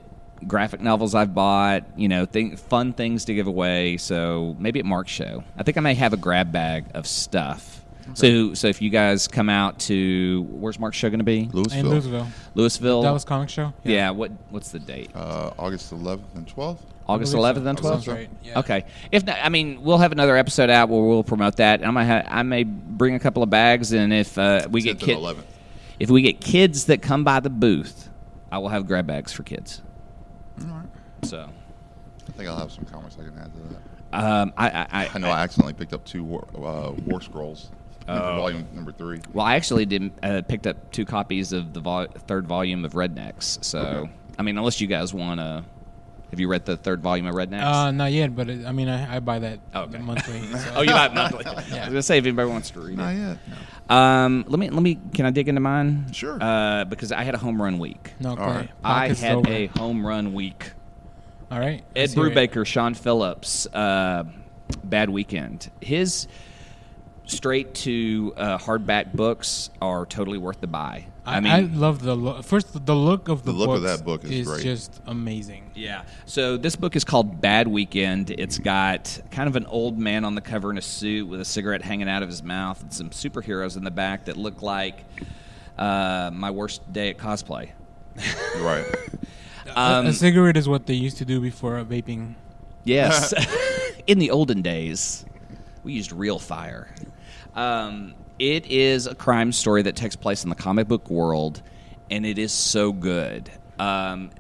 Speaker 1: graphic novels I've bought, you know, thing, fun things to give away. So maybe at Mark's show, I think I may have a grab bag of stuff. So, so if you guys come out to where's Mark's show going to be?
Speaker 2: Louisville,
Speaker 3: In Louisville.
Speaker 1: Louisville.
Speaker 3: Dallas Comic Show?
Speaker 1: yeah. What what's the date?
Speaker 2: uh, August 11th and 12th.
Speaker 1: August
Speaker 3: believe so.
Speaker 1: 11th and
Speaker 2: That sounds
Speaker 1: 12th.
Speaker 3: right, yeah.
Speaker 1: Okay. If not, I mean, we'll have another episode out where we'll promote that. And I might ha- I may bring a couple of bags, and if uh, we get
Speaker 2: 10th and
Speaker 1: kid-
Speaker 2: 11th.
Speaker 1: if we get kids that come by the booth, I will have grab bags for kids.
Speaker 2: All right.
Speaker 1: So.
Speaker 2: I think I'll have some comics I can add to that.
Speaker 1: Um, I, I, I,
Speaker 2: I know I accidentally picked up two War, uh, war Scrolls,
Speaker 1: Oh.
Speaker 2: volume number three.
Speaker 1: Well, I actually did uh, picked up two copies of the vol- third volume of Rednecks. So,
Speaker 2: Okay.
Speaker 1: I mean, unless you guys want to, have you read the third volume of Rednecks?
Speaker 3: Uh, not yet, but it, I mean, I, I buy that
Speaker 1: Okay.
Speaker 3: monthly. *laughs* so-
Speaker 1: oh, you buy it monthly. *laughs* I was gonna say if anybody wants to read
Speaker 2: Not
Speaker 1: it.
Speaker 2: yet.
Speaker 1: Um, let me let me. Can I dig into mine?
Speaker 2: Sure.
Speaker 1: Uh, because I had a home run week.
Speaker 3: No, okay.
Speaker 2: right.
Speaker 1: I had
Speaker 3: over.
Speaker 1: a home run week.
Speaker 3: All right.
Speaker 1: Ed
Speaker 3: let's it.
Speaker 1: Brubaker, Sean Phillips, uh, bad weekend. His straight to uh, hardback books are totally worth the buy.
Speaker 3: I,
Speaker 1: I mean,
Speaker 3: I love the look. First, the look of the,
Speaker 2: The look of that book is great.
Speaker 3: just amazing.
Speaker 1: Yeah. So this book is called Bad Weekend. It's got kind of an old man on the cover in a suit with a cigarette hanging out of his mouth and some superheroes in the back that look like uh, my worst day at cosplay. *laughs*
Speaker 2: Right.
Speaker 3: A-
Speaker 1: Um,
Speaker 3: a, cigarette is what they used to do before uh, vaping.
Speaker 1: Yes. *laughs* *laughs* in the olden days, we used real fire. Um, it is a crime story that takes place in the comic book world, and it is so good. Um,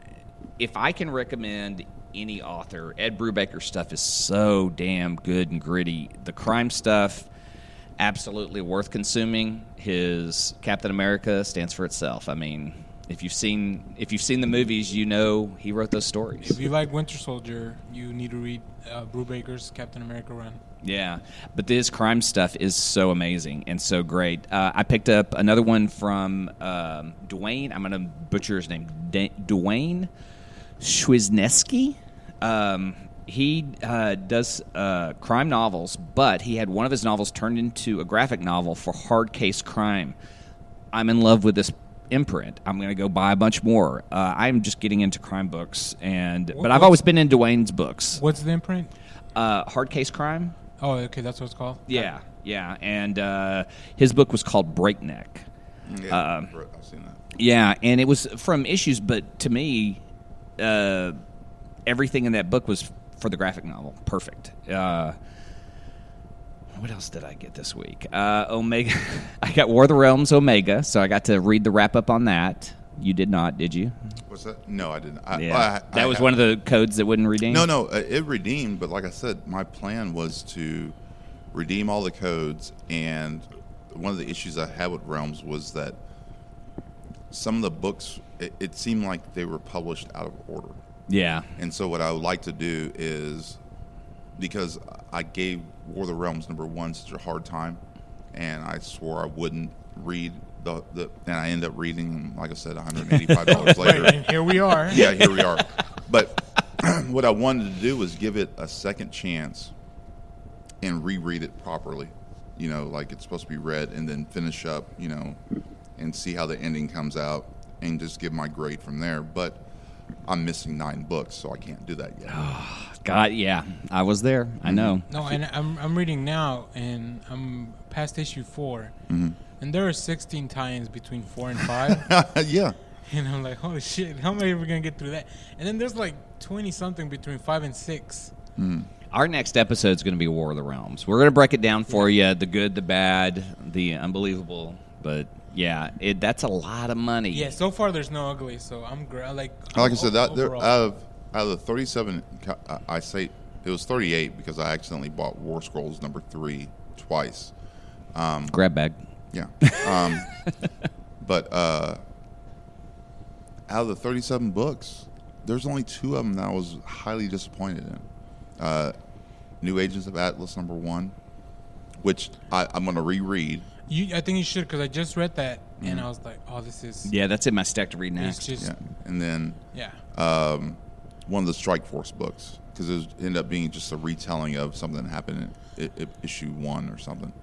Speaker 1: if I can recommend any author. Ed Brubaker's stuff is so damn good and gritty. The crime stuff, absolutely worth consuming. His Captain America stands for itself. I mean, if you've seen if you've seen the movies, you know he wrote those stories.
Speaker 3: If you like Winter Soldier, you need to read uh, Brubaker's Captain America run.
Speaker 1: Yeah, but this crime stuff is so amazing and so great. Uh, I picked up another one from um, Duane. I'm going to butcher his name. D- Duane Schwisneski. Um, he uh, does uh, crime novels, but he had one of his novels turned into a graphic novel for Hard Case Crime. I'm in love with this imprint. I'm going to go buy a bunch more. Uh, I'm just getting into crime books, and
Speaker 3: What-
Speaker 1: but I've always been in Duane's books.
Speaker 3: What's the imprint?
Speaker 1: Uh, Hard Case Crime.
Speaker 3: Oh, okay, that's what it's called.
Speaker 1: Yeah, yeah, and uh, his book was called Breakneck.
Speaker 2: Yeah,
Speaker 1: Um,
Speaker 2: right, I've seen that.
Speaker 1: Yeah, and it was from issues, but to me, uh, everything in that book was for the graphic novel. Perfect. Uh, what else did I get this week? Uh, Omega. *laughs* I got War of the Realms Omega, so I got to read the wrap up on that. You did not, did you?
Speaker 2: What's that? No, I didn't. I,
Speaker 1: Yeah,
Speaker 2: I-
Speaker 1: that was one of the codes that wouldn't redeem.
Speaker 2: No, no, uh, it redeemed, but like I said, my plan was to redeem all the codes, and one of the issues I had with Realms was that some of the books, it, it seemed like they were published out of order.
Speaker 1: Yeah,
Speaker 2: And so, what I would like to do is because I gave War of the Realms number one such a hard time, and I swore I wouldn't read the, the and I end up reading, like I said, $185 *laughs* later.
Speaker 3: Right, and here we are.
Speaker 2: yeah, here we are. But *clears throat* what I wanted to do was give it a second chance and reread it properly. You know, like it's supposed to be read, and then finish up. You know, and see how the ending comes out, and just give my grade from there. But I'm missing nine books, so I can't do that yet. *sighs*
Speaker 1: God, yeah, I was there. I mm-hmm. know.
Speaker 3: No, and I'm I'm reading now, and I'm past issue 4
Speaker 2: Mm-hmm.
Speaker 3: and there are 16 tie-ins between four and five, *laughs*
Speaker 2: yeah, *laughs*
Speaker 3: and I'm like, holy shit, how am I ever gonna get through that? And then there's like 20 something between five and six.
Speaker 1: Our next episode is going to be War of the Realms. We're going to break it down for you the good, the bad, the unbelievable. But yeah, it, that's a lot of money.
Speaker 3: Yeah, so far there's no ugly, so I'm great. Like
Speaker 2: like I said, that there, out of out of the 37, I- I say it was 38 because I accidentally bought War Scrolls number three twice.
Speaker 1: Grab bag.
Speaker 2: Yeah. Um, *laughs* but uh, out of the 37 books, there's only two of them that I was highly disappointed in. Uh, New Agents of Atlas number one, which I, I'm going to reread.
Speaker 3: You, I think you should because I just read that and
Speaker 2: Mm-hmm.
Speaker 3: I was like, oh, this is
Speaker 1: Yeah, that's in my stack to read next.
Speaker 3: just
Speaker 2: Yeah. And then
Speaker 3: yeah.
Speaker 2: um, one of the Strike Force books because it was, ended up being just a retelling of something that happened in i- i- issue one or something.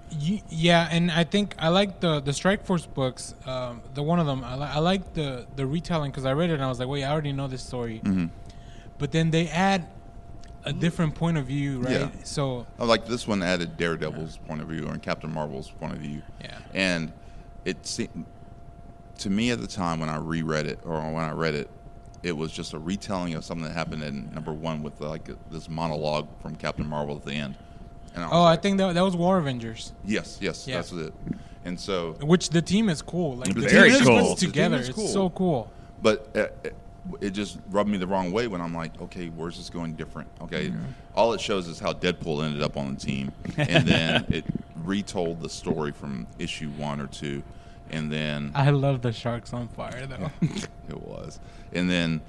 Speaker 3: Yeah, and I think I like the the Strike Force books. Um, the one of them I, li- I like the the retelling because I read it and I was like, wait, I already know this story.
Speaker 2: Mm-hmm.
Speaker 3: But then they add a different point of view, right?
Speaker 2: Yeah.
Speaker 3: So
Speaker 2: I like this one added Daredevil's point of view and Captain Marvel's point of view.
Speaker 3: Yeah.
Speaker 2: And it seemed to me at the time when I reread it or when I read it, it was just a retelling of something that happened in number one with like this monologue from Captain Marvel at the end. And was
Speaker 3: oh, I think that that was War Avengers,
Speaker 2: yes, yes,
Speaker 3: Yeah.
Speaker 2: that's it. And so,
Speaker 3: which the team is cool. Like the
Speaker 1: Very
Speaker 3: team is
Speaker 1: cool.
Speaker 3: puts
Speaker 1: The team
Speaker 3: together.
Speaker 2: is
Speaker 3: It's so cool.
Speaker 2: but uh, it, it just rubbed me the wrong way when I'm like, okay, where's this going different? Okay,
Speaker 3: Mm-hmm.
Speaker 2: all it shows is how Deadpool ended up on the team, and then *laughs* it retold the story from issue one or two, and then
Speaker 3: I love the sharks on fire though.
Speaker 2: it was, and then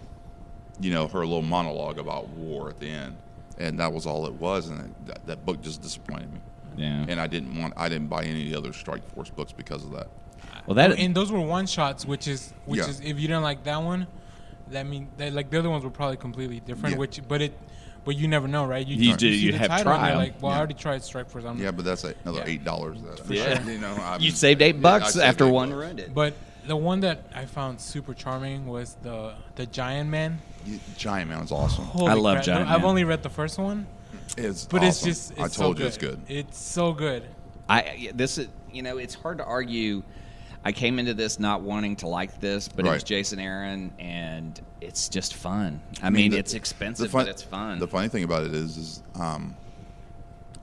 Speaker 2: you know her little monologue about war at the end, and that was all it was, and it, that, that book just disappointed me,
Speaker 1: Yeah.
Speaker 2: and I didn't want, I didn't buy any of the other Strike Force books because of that.
Speaker 1: Well, that
Speaker 3: and those were one shots, which is which
Speaker 2: Yeah.
Speaker 3: is if you didn't like that one, that mean that like the other ones were probably completely different.
Speaker 2: Yeah.
Speaker 3: Which but it but you never know, right?
Speaker 1: You do-
Speaker 3: see
Speaker 1: you
Speaker 3: the
Speaker 1: have
Speaker 3: title and you're like, well, I already tried Strike Force. I'm,
Speaker 2: Yeah, but that's a- another
Speaker 3: Yeah.
Speaker 2: eight dollars. For
Speaker 1: sure. *laughs*
Speaker 2: You know, I'm-
Speaker 1: you saved eight
Speaker 2: yeah,
Speaker 1: bucks
Speaker 2: saved
Speaker 1: after
Speaker 2: eight
Speaker 1: one
Speaker 2: bucks.
Speaker 1: ruined it.
Speaker 3: But the one that I found super charming was the the Giant Man.
Speaker 2: Giant Man is awesome.
Speaker 3: Holy
Speaker 1: I love
Speaker 3: crap.
Speaker 1: Giant
Speaker 3: I've
Speaker 1: Man.
Speaker 3: only read the first one,
Speaker 2: It's
Speaker 3: but it's just it's
Speaker 2: I
Speaker 3: so
Speaker 2: told
Speaker 3: good.
Speaker 2: you it's good.
Speaker 3: It's so good.
Speaker 1: I this is you know it's hard to argue. I came into this not wanting to like this, but it was Jason Aaron, and it's just fun. I, mean,
Speaker 2: the-
Speaker 1: it's expensive,
Speaker 2: fun-
Speaker 1: but it's fun.
Speaker 2: The funny thing about it is, is um,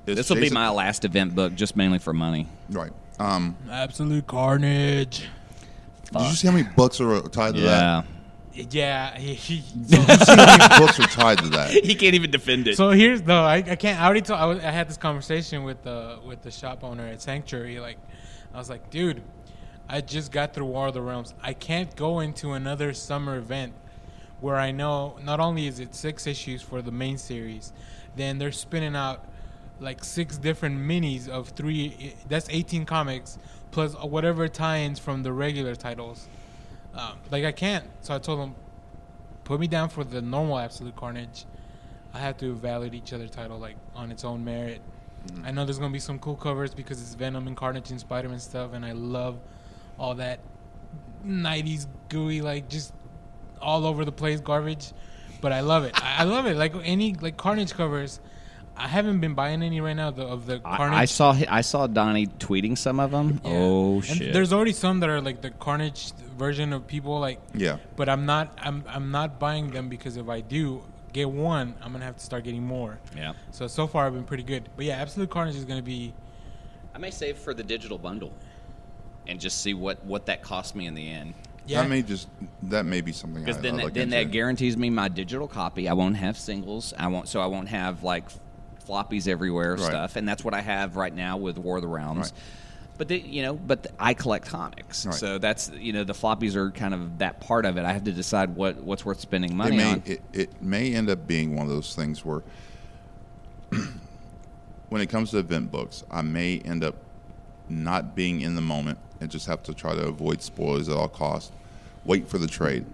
Speaker 1: this will be my last event book, just mainly for money.
Speaker 2: right. Um,
Speaker 3: Absolute carnage.
Speaker 2: Did you see how many books are tied to
Speaker 1: Yeah,
Speaker 2: that?
Speaker 3: Yeah, he, he,
Speaker 2: These books are tied to that. *laughs*
Speaker 1: He can't even defend it.
Speaker 3: So here's no, I, I can't. I already told. I, was, I had this conversation with the with the shop owner at Sanctuary. Like, I was like, dude, I just got through War of the Realms. I can't go into another summer event where I know not only is it six issues for the main series, then they're spinning out like six different minis of three. That's 18 comics plus whatever tie-ins from the regular titles. Um, like I can't. So I told them, put me down for the normal Absolute Carnage. I have to evaluate each other title like on its own merit. I know there's gonna be some cool covers because it's Venom and Carnage and Spider-Man stuff, and I love all that '90s gooey like just all over the place garbage. But I love it. I love it. Like any like Carnage covers. I haven't been buying any right now the, of the Carnage.
Speaker 1: I, I saw hi- I saw Donny tweeting some of them.
Speaker 3: Yeah.
Speaker 1: Oh
Speaker 3: And
Speaker 1: shit!
Speaker 3: there's already some that are like the Carnage version of people like
Speaker 2: Yeah.
Speaker 3: but I'm not I'm I'm not buying them because if I do get one, I'm gonna have to start getting more.
Speaker 1: yeah.
Speaker 3: So so far I've been pretty good. But yeah, Absolute Carnage is gonna be
Speaker 1: I may save for the digital bundle, and just see what what that cost me in the end.
Speaker 3: yeah.
Speaker 2: That may just that may be something.
Speaker 1: Because then
Speaker 2: I
Speaker 1: that,
Speaker 2: look
Speaker 1: then
Speaker 2: into.
Speaker 1: that guarantees me my digital copy. I won't have singles. I won't so I won't have like floppies everywhere
Speaker 2: Right.
Speaker 1: stuff, and that's what I have right now with War of the Realms.
Speaker 2: Right.
Speaker 1: But they, you know, but I collect comics,
Speaker 2: Right.
Speaker 1: so that's you know the floppies are kind of that part of it. I have to decide what what's worth spending
Speaker 2: it
Speaker 1: money
Speaker 2: may
Speaker 1: on.
Speaker 2: it, it may end up being one of those things where *clears throat* when it comes to event books, I may end up not being in the moment and just have to try to avoid spoilers at all costs. Wait for the trade.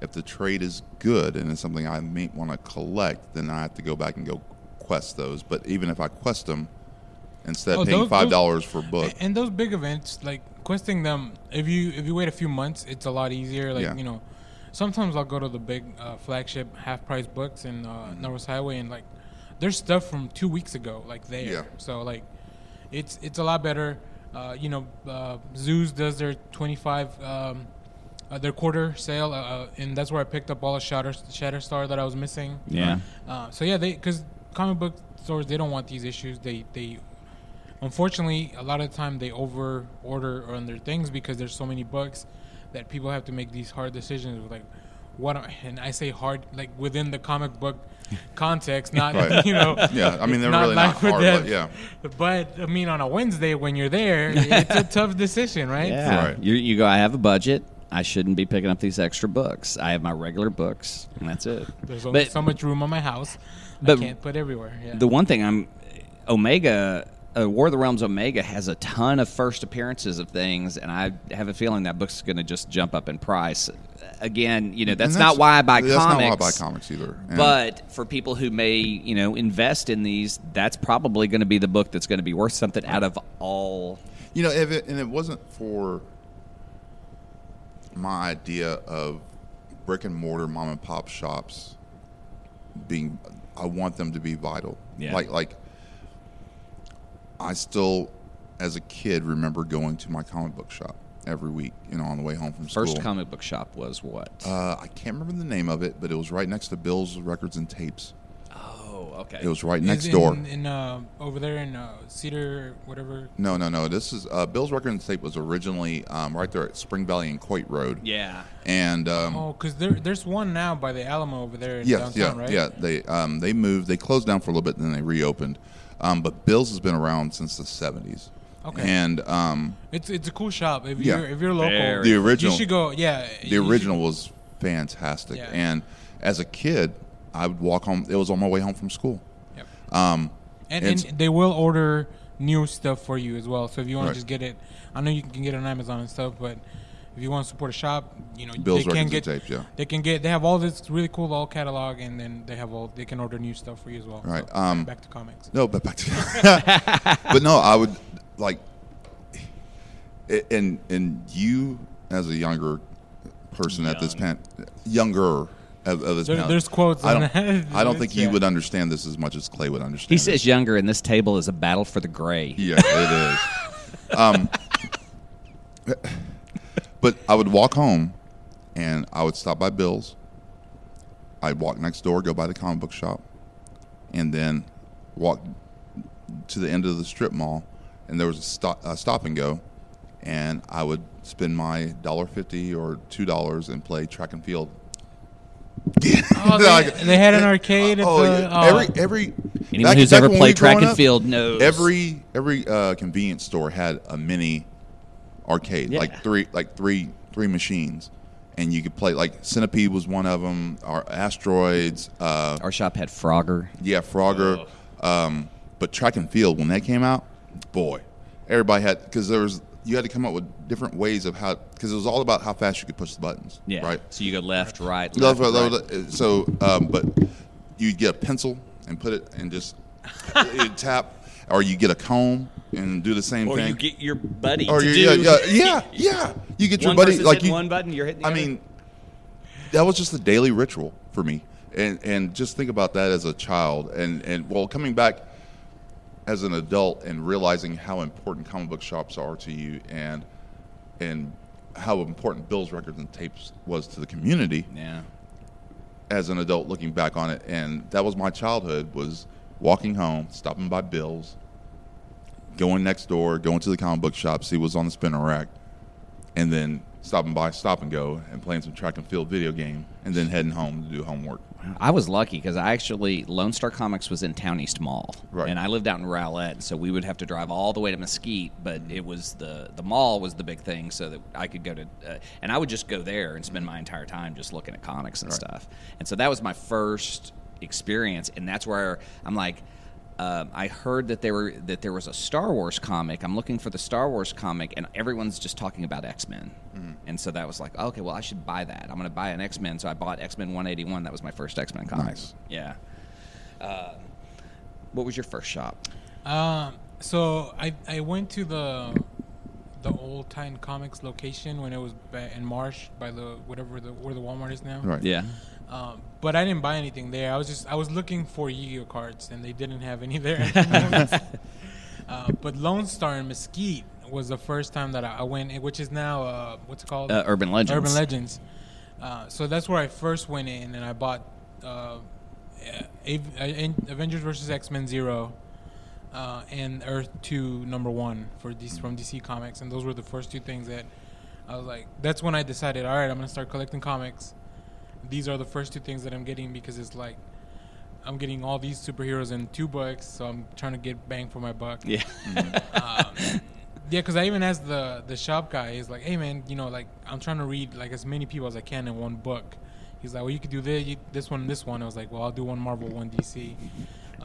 Speaker 2: If the trade is good and it's something I may want to collect, then I have to go back and go quest those. But even if I quest them, instead of
Speaker 3: Oh,
Speaker 2: paying
Speaker 3: those-
Speaker 2: five dollars for a book,
Speaker 3: and those big events like questing them if you if you wait a few months it's a lot easier like
Speaker 2: Yeah.
Speaker 3: you know sometimes i'll go to the big uh, flagship half price books in uh,
Speaker 2: Mm-hmm.
Speaker 3: Northwest Highway and like there's stuff from two weeks ago like there
Speaker 2: Yeah.
Speaker 3: so like it's it's a lot better uh, you know uh, Zeus does their 25 um, uh, their quarter sale uh, uh, and that's where i picked up all the shatter shatterstar that i was missing
Speaker 1: yeah,
Speaker 3: uh, so yeah, they because comic book stores they don't want these issues. They they unfortunately a lot of the time they over order on their things because there's so many books that people have to make these hard decisions with like what am- and I say hard like within the comic book *laughs* context, not
Speaker 2: Right. *laughs*
Speaker 3: you know.
Speaker 2: yeah, I mean they're
Speaker 3: not
Speaker 2: really not
Speaker 3: life
Speaker 2: hard, but yeah,
Speaker 3: But I mean, on a Wednesday when you're there, it's a *laughs* tough decision, right?
Speaker 1: yeah.
Speaker 2: Right.
Speaker 1: You, you go. I have a budget. I shouldn't be picking up these extra books. I have my regular books, and that's it.
Speaker 3: There's only
Speaker 1: But-
Speaker 3: so much room on my house.
Speaker 1: but
Speaker 3: I can't put everywhere. Yeah.
Speaker 1: The one thing I'm Omega, uh, War of the Realms Omega has a ton of first appearances of things, and I have a feeling that book's going to just jump up in price. Again, you know that's,
Speaker 2: And
Speaker 1: not why I buy
Speaker 2: that's
Speaker 1: comics.
Speaker 2: not why I buy comics either. And-
Speaker 1: But for people who may, you know, invest in these, that's probably going to be the book that's going to be worth something out of all.
Speaker 2: You know, if it, and it wasn't for my idea of brick and mortar mom and pop shops being, I want them to be vital.
Speaker 1: Yeah.
Speaker 2: Like, like I still, as a kid, remember going to my comic book shop every week. You know, on the way home from school.
Speaker 1: First comic book shop was what?
Speaker 2: uh, I can't remember the name of it, but it was right next to Bill's Records and Tapes.
Speaker 1: Okay.
Speaker 2: It was right
Speaker 3: Is
Speaker 2: next
Speaker 3: in,
Speaker 2: door.
Speaker 3: in uh, over there in uh, Cedar, whatever.
Speaker 2: No, no, no. This is uh, Bill's Record and Tape was originally um, right there at Spring Valley and Coit Road.
Speaker 1: yeah.
Speaker 2: And um,
Speaker 3: Oh, because there, there's one now by the Alamo over there in
Speaker 2: Yes,
Speaker 3: downtown,
Speaker 2: yeah,
Speaker 3: right?
Speaker 2: yeah. They um, they moved. They closed down for a little bit, and then they reopened. Um, but Bill's has been around since the seventies.
Speaker 3: Okay.
Speaker 2: And um,
Speaker 3: It's it's a cool shop. If
Speaker 2: Yeah.
Speaker 3: you're if you're local,
Speaker 1: Very
Speaker 2: The original-
Speaker 3: you should go. Yeah,
Speaker 2: the
Speaker 3: you should-
Speaker 2: original was fantastic.
Speaker 3: Yeah.
Speaker 2: And as a kid, I would walk home. It was on my way home from school.
Speaker 3: Yep.
Speaker 2: Um,
Speaker 3: And,
Speaker 2: it's-
Speaker 3: and they will order new stuff for you as well. So if you want
Speaker 2: Right.
Speaker 3: to just get it, I know you can get it on Amazon and stuff, but if you want to support a shop, you know
Speaker 2: Bill's
Speaker 3: they can get
Speaker 2: and Tapes, yeah.
Speaker 3: they can get they have all this really cool all catalog, and then they have all they can order new stuff for you as well.
Speaker 2: Right,
Speaker 3: So,
Speaker 2: um,
Speaker 3: back to comics.
Speaker 2: No, but back to *laughs* *laughs* but no, I would like, and and you as a younger person at this
Speaker 1: Young.
Speaker 2: pan, younger of, of this
Speaker 3: There-
Speaker 2: panel,
Speaker 3: there's quotes
Speaker 2: I don't,
Speaker 3: that.
Speaker 2: I don't think *laughs* you
Speaker 3: Yeah.
Speaker 2: would understand this as much as Clay would understand.
Speaker 1: He
Speaker 2: it.
Speaker 1: says younger, and this table is a battle for the gray.
Speaker 2: Yeah, it is. *laughs* Um, but I would walk home, and I would stop by Bill's. I'd walk next door, go by the comic book shop, and then walk to the end of the strip mall, and there was a stop, a stop and go, and I would spend my dollar fifty or two dollars and play track and field again.
Speaker 3: Oh, they- *laughs* they had an arcade at
Speaker 2: oh,
Speaker 3: the-
Speaker 2: yeah.
Speaker 3: oh.
Speaker 2: every every.
Speaker 1: Anyone
Speaker 2: back-
Speaker 1: who's
Speaker 2: back
Speaker 1: ever played track and
Speaker 2: up,
Speaker 1: field knows.
Speaker 2: Every every uh, convenience store had a mini arcade,
Speaker 1: Yeah.
Speaker 2: like three like three three machines, and you could play like Centipede was one of them, or Asteroids. Uh,
Speaker 1: Our shop had Frogger.
Speaker 2: yeah, Frogger. Um, but track and field when that came out, boy, everybody had because there was you had to come up with different ways of how because it was all about how fast you could push the buttons.
Speaker 1: Yeah.
Speaker 2: right.
Speaker 1: So you go left, right,
Speaker 2: Love,
Speaker 1: left,
Speaker 2: love,
Speaker 1: right.
Speaker 2: love, So, um, but you get a pencil and put it and just you *laughs* tap, or you get a comb and do the same
Speaker 1: Or
Speaker 2: thing.
Speaker 1: Or you get your buddy
Speaker 2: or
Speaker 1: to do.
Speaker 2: yeah, yeah, yeah, yeah. You get your
Speaker 1: One
Speaker 2: buddy like you.
Speaker 1: one button, you're hitting the
Speaker 2: I
Speaker 1: other.
Speaker 2: mean, that was just a daily ritual for me, and and just think about that as a child, and and well, coming back as an adult and realizing how important comic book shops are to you, and and how important Bill's records and tapes was to the community
Speaker 1: Yeah.
Speaker 2: as an adult looking back on it and that was my childhood was walking home stopping by bill's going next door going to the comic book shop see what's on the spinner rack and then stopping by stop and go and playing some track and field video game and then heading home to do homework
Speaker 1: I was lucky because I actually Lone Star Comics was in Town East Mall,
Speaker 2: Right.
Speaker 1: and I lived out in Rowlett, so we would have to drive all the way to Mesquite. But it was the the mall was the big thing, so that I could go to, uh, and I would just go there and spend my entire time just looking at comics and
Speaker 2: Right.
Speaker 1: stuff. And so that was my first experience, and that's where I'm like. Um, I heard that there were that there was a Star Wars comic. I'm looking for the Star Wars comic, and everyone's just talking about X Men. And so that was like, okay, well, I should buy that. I'm going to buy an X Men. So I bought X Men 181. That was my first X Men comic.
Speaker 2: Nice.
Speaker 1: Yeah. Uh, what was your first shop?
Speaker 3: Um, so I I went to the the old Titan Comics location when it was in Marsh by the whatever the where the Walmart is now.
Speaker 2: right
Speaker 1: Yeah.
Speaker 3: Um, but I didn't buy anything there. I was just I was looking for Yu-Gi-Oh cards and they didn't have any there. *laughs* *laughs* uh, but Lone Star and Mesquite was the first time that I I went, which is now uh, what's it called?
Speaker 1: Uh, Urban Legends.
Speaker 3: Urban Legends. Uh, so that's where I first went in, and I bought uh, A- A- Avengers versus X Men Zero uh, and Earth Two Number One for DC, from DC Comics, and those were the first two things that I was like. That's when I decided, all right, I'm gonna start collecting comics. These are the first two things that I'm getting because it's like I'm getting all these superheroes in two books, so I'm trying to get bang for my buck
Speaker 1: Yeah.
Speaker 3: um, yeah, because I even asked the the shop guy, he's like, "Hey man, you know, like I'm trying to read like as many people as I can in one book." He's like, "Well, you could do this, you, this one, this one." I was like, "Well, I'll do one Marvel, one DC."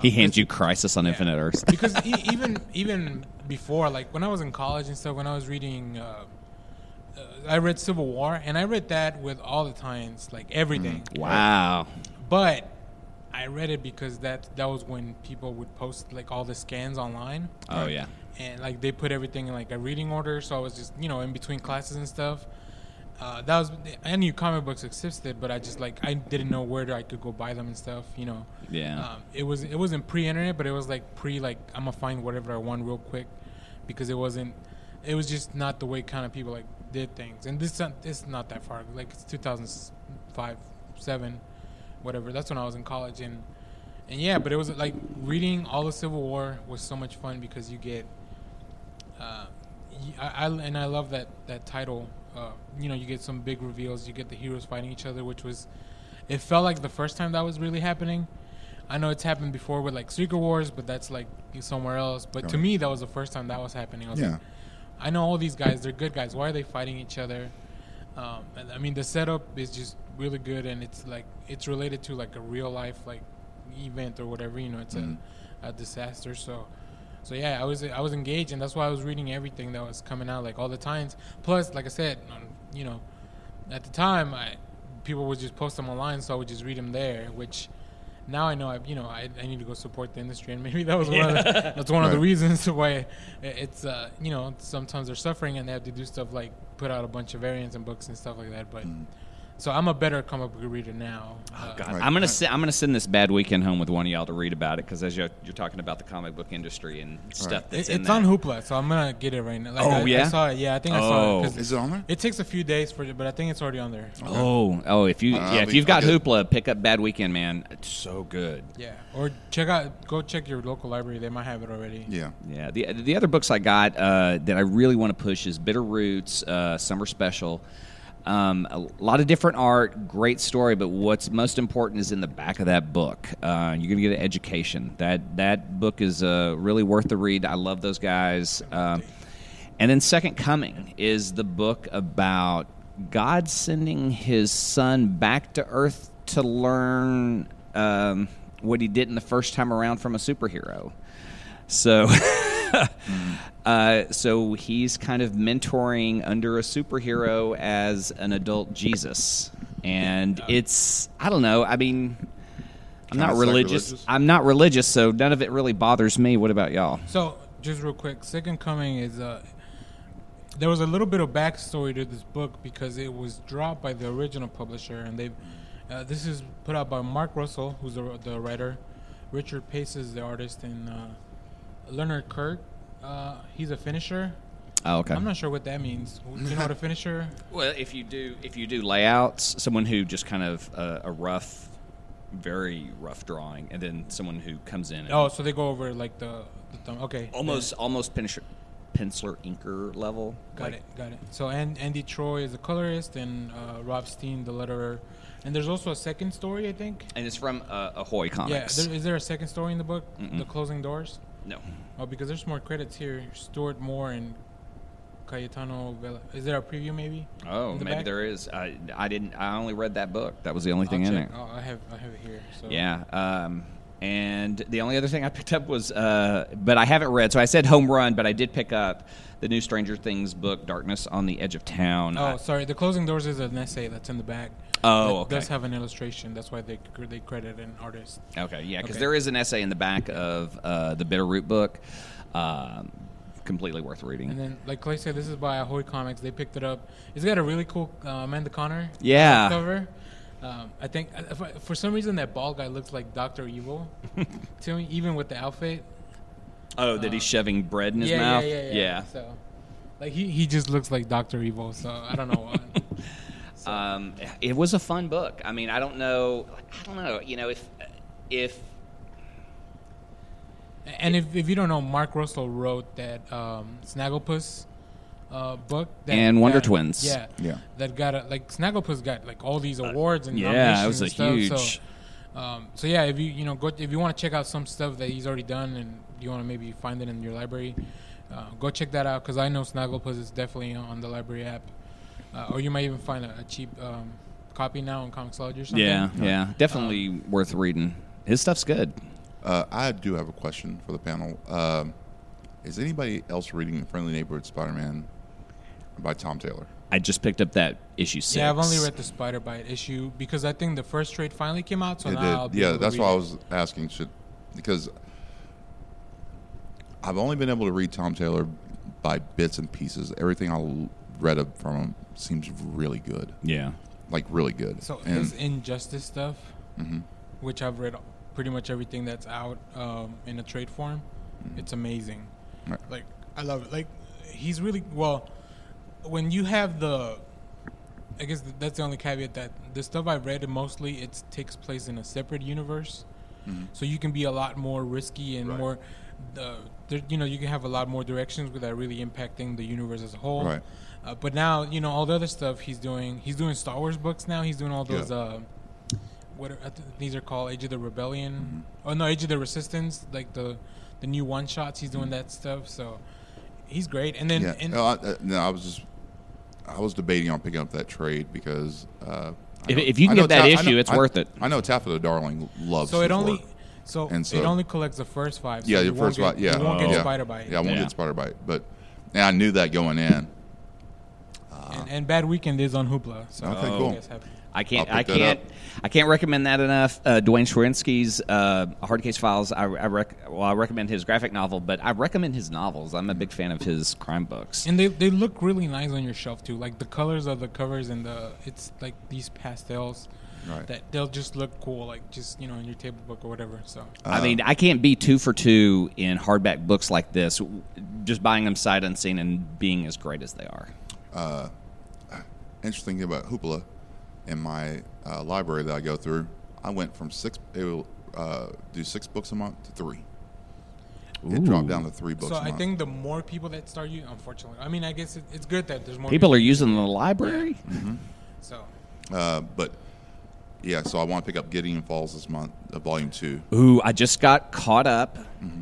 Speaker 1: he
Speaker 3: Um,
Speaker 1: hands you Crisis on Infinite Earths.
Speaker 3: because e- even even before, like when I was in college and stuff, when I was reading, uh, uh, I read Civil War, and I read that with all the times, like everything.
Speaker 1: Wow.
Speaker 3: But I read it because that that was when people would post like all the scans online
Speaker 1: Oh yeah.
Speaker 3: and like they put everything in like a reading order so i was just you know in between classes and stuff uh, that was i knew comic books existed but i just like i didn't know where i could go buy them and stuff you know
Speaker 1: Yeah.
Speaker 3: um, it was it wasn't pre-internet but it was like pre like i'm gonna find whatever i want real quick because it wasn't it was just not the way kind of people like did things and this is not that far like it's 2005 7 whatever that's when i was in college and and yeah, but it was like reading all the Civil War was so much fun because you get, uh, I, I- and I love that that title. Uh, you know, you get some big reveals. You get the heroes fighting each other, which was, it felt like the first time that was really happening. I know it's happened before with like Secret Wars, but that's like somewhere else. But to me, that was the first time that was happening. I was
Speaker 2: Yeah.
Speaker 3: like, I know all these guys; they're good guys. Why are they fighting each other? Um, and I mean, the setup is just really good, and it's like it's related to like a real life like event or whatever. You know, it's
Speaker 2: Mhm.
Speaker 3: a, a disaster. So, so yeah, I was I was engaged, and that's why I was reading everything that was coming out, like all the times. Plus, like I said, um, you know, at the time, I people would just post them online, so I would just read them there, which. Now I know I, you know, I, I need to go support the industry, and maybe that was one of the, *laughs* that's one of the reasons *laughs* why it's, uh, you know, sometimes they're suffering and they have to do stuff like put out a bunch of variants and books and stuff like that. But so I'm a better comic book reader now. Uh,
Speaker 1: God,
Speaker 2: Right.
Speaker 1: I'm gonna si- I'm gonna send this bad weekend home with one of y'all to read about it because as you're, you're talking about the comic book industry and stuff
Speaker 2: Right.
Speaker 1: that's
Speaker 3: It,
Speaker 1: in
Speaker 3: it's
Speaker 1: that.
Speaker 3: on Hoopla, so I'm gonna get it right now. Like,
Speaker 1: Oh,
Speaker 3: I, I
Speaker 1: yeah?
Speaker 3: saw it. Yeah, I think I saw
Speaker 1: Oh.
Speaker 2: Is it on there?
Speaker 3: It takes a few days for it, but I think it's already on there.
Speaker 1: Oh, oh! If you
Speaker 2: uh,
Speaker 1: yeah, if you've got
Speaker 2: I'll
Speaker 1: Hoopla, pick up Bad Weekend, man. It's so good.
Speaker 3: Yeah, or check out, go check your local library. They might have it already.
Speaker 2: Yeah.
Speaker 1: Yeah. The the other books I got uh, that I really want to push is Bitter Roots uh, Summer Special. Um, a lot of different art, great story, but what's most important is in the back of that book. Uh, you're gonna get an education. That that book is uh, really worth the read. I love those guys. Um, and then Second Coming is the book about God sending His Son back to Earth to learn um, what He didn't the first time around from a superhero. So. *laughs* *laughs* Uh, so he's kind of mentoring under a superhero as an adult Jesus, and it's I don't know. I mean, I'm
Speaker 2: Kinda
Speaker 1: not religious.
Speaker 2: sacrilegious?
Speaker 1: I'm not religious, so none of it really bothers me. What about y'all?
Speaker 3: So, just real quick, Second Coming is uh, there was a little bit of backstory to this book because it was dropped by the original publisher, and they uh, this is put out by Mark Russell, who's the, the writer, Richard Pace is the artist, and uh, Leonard Kirk. Uh, he's a finisher.
Speaker 1: Oh, okay.
Speaker 3: I'm not sure what that means. Do you know what a finisher? *laughs*
Speaker 1: Well, if you do, if you do layouts, someone who just kind of uh, a rough, very rough drawing, and then someone who comes in. And
Speaker 3: Oh, so they go over like the, the thumb. Okay,
Speaker 1: almost almost pencil, penciler inker level.
Speaker 3: Got
Speaker 1: Like,
Speaker 3: it, got it. So and Andy Troy is the colorist, and uh, Rob Steen the letterer, and there's also a second story, I think.
Speaker 1: And it's from uh, Ahoy
Speaker 3: Yeah,
Speaker 1: Comics.
Speaker 3: there, is there a second story in the book? The closing doors.
Speaker 1: No.
Speaker 3: Oh, because there's more credits here. Stuart Moore and Cayetano Vela. Is there a preview maybe?
Speaker 1: Oh,
Speaker 3: the
Speaker 1: maybe
Speaker 3: back?
Speaker 1: there is. I, I didn't. I only read that book. That was the only thing
Speaker 3: I'll
Speaker 1: in
Speaker 3: check.
Speaker 1: it.
Speaker 3: Oh, I have I have it here. So
Speaker 1: Yeah. Um, and the only other thing I picked up was, uh, but I haven't read. So I said home run, but I did pick up the new Stranger Things book, Darkness on the Edge of Town.
Speaker 3: Oh,
Speaker 1: I-
Speaker 3: sorry. The closing doors is an essay that's in the back.
Speaker 1: Oh, okay.
Speaker 3: Does have an illustration. That's why they they credit an artist.
Speaker 1: Okay, yeah, because
Speaker 3: Okay.
Speaker 1: there is an essay in the back of uh, the Bitter Root book. Um, completely worth reading.
Speaker 3: And then, like Clay said, this is by Ahoy Comics. They picked it up. It's got a really cool uh, Amanda Conner
Speaker 1: Yeah.
Speaker 3: cover. Um, I think uh, I, for some reason that bald guy looks like Doctor Evil *laughs* to me, even with the outfit.
Speaker 1: oh, that he's shoving bread in his
Speaker 3: yeah,
Speaker 1: mouth.
Speaker 3: yeah, yeah, yeah, So, like he, he just looks like Doctor Evil. So I don't know why. *laughs*
Speaker 1: Um, it was a fun book. I mean, I don't know. I don't know. You know, if if
Speaker 3: and if, if you don't know, Mark Russell wrote that um, Snagglepuss uh, book that
Speaker 1: And Wonder
Speaker 3: got-
Speaker 1: Twins.
Speaker 3: Yeah,
Speaker 2: Yeah.
Speaker 3: That got a, like Snagglepuss got like all these awards and
Speaker 1: yeah, it was a
Speaker 3: stuff,
Speaker 1: huge.
Speaker 3: So, um, so yeah, if you you know go if you want to check out some stuff that he's already done and you want to maybe find it in your library, uh, go check that out because I know Snagglepuss is definitely on the library app, uh, or you might even find a, a cheap um, copy now on Comixology or something.
Speaker 1: yeah, yeah, definitely worth reading. His stuff's good.
Speaker 2: Uh, I do have a question for the panel. Um, is anybody else reading the Friendly Neighborhood Spider-Man by Tom Taylor?
Speaker 1: I just picked up that issue six.
Speaker 3: Yeah, I've only read the Spider Bite issue because I think the first trade finally came out. So
Speaker 2: It
Speaker 3: now I'll
Speaker 2: did.
Speaker 3: be
Speaker 2: Yeah, that's
Speaker 3: read
Speaker 2: why I was asking. Should because I've only been able to read Tom Taylor by bits and pieces. Everything I read from him seems really good,
Speaker 1: Yeah.
Speaker 2: like really good.
Speaker 3: So
Speaker 2: and
Speaker 3: his Injustice stuff,
Speaker 2: Mhm.
Speaker 3: which I've read pretty much everything that's out um, in a trade form, it's amazing.
Speaker 2: Right.
Speaker 3: Like I love it. Like he's really well. When you have the, I guess that's the only caveat that the stuff I've read mostly it takes place in a separate universe, so you can be a lot more risky and
Speaker 2: Right.
Speaker 3: more. There, you know, you can have a lot more directions without really impacting the universe as a whole.
Speaker 2: Right.
Speaker 3: Uh, but now, you know, all the other stuff he's doing. He's doing Star Wars books now. He's doing all those.
Speaker 2: Yeah.
Speaker 3: Uh, what are, these are called Age of the Rebellion.
Speaker 2: Mm-hmm.
Speaker 3: Oh no, Age of the Resistance. Like the the new one shots. He's doing that stuff. So he's great. And then
Speaker 2: Mm-hmm. yeah,
Speaker 3: and,
Speaker 2: no, I, uh, no, I was just I was debating on picking up that trade because uh,
Speaker 1: If-
Speaker 2: know-
Speaker 1: if you can get that
Speaker 2: Ta-
Speaker 1: issue,
Speaker 2: know-
Speaker 1: it's
Speaker 2: I-
Speaker 1: worth it.
Speaker 2: I know Taffeta Darling loves.
Speaker 3: so it only.
Speaker 2: work.
Speaker 3: So,
Speaker 2: And so it
Speaker 3: only collects the first five. So
Speaker 2: yeah, your first
Speaker 3: get,
Speaker 2: bite. Yeah,
Speaker 3: you won't get
Speaker 2: yeah.
Speaker 3: Spider Bite.
Speaker 2: Yeah, I won't
Speaker 1: Yeah.
Speaker 2: get Spider Bite, but and I knew that going in.
Speaker 3: And, and Bad Weekend is on Hoopla. So
Speaker 2: Okay,
Speaker 3: you
Speaker 2: cool.
Speaker 3: Guys have-
Speaker 1: I can't.
Speaker 2: I'll
Speaker 1: I
Speaker 2: pick that
Speaker 1: can't.
Speaker 2: up.
Speaker 1: I can't recommend that enough. Uh, Duane Shrinsky's uh, Hard Case Files. I, I rec- well, I recommend his graphic novel, but I recommend his novels. I'm a big fan of his crime books.
Speaker 3: And they they look really nice on your shelf too. Like the colors of the covers and the it's like these pastels
Speaker 2: Right.
Speaker 3: that they'll just look cool, like just you know in your table book or whatever. So
Speaker 1: I mean, I can't be two for two in hardback books like this. Just buying them sight unseen and being as great as they are.
Speaker 2: interesting thing about Hoopla in my uh, library that I go through, I went from six it will, uh, do six books a month to three. It dropped down to three books.
Speaker 3: So
Speaker 2: a
Speaker 3: I
Speaker 2: month.
Speaker 3: think the more people that start you, unfortunately, I mean, I guess it, it's good that there's more
Speaker 1: People are using the library. *laughs*
Speaker 3: So
Speaker 2: Uh, but yeah, so I want to pick up Gideon Falls this month, uh, volume two.
Speaker 1: Ooh, I just got caught up.
Speaker 2: Mm-hmm.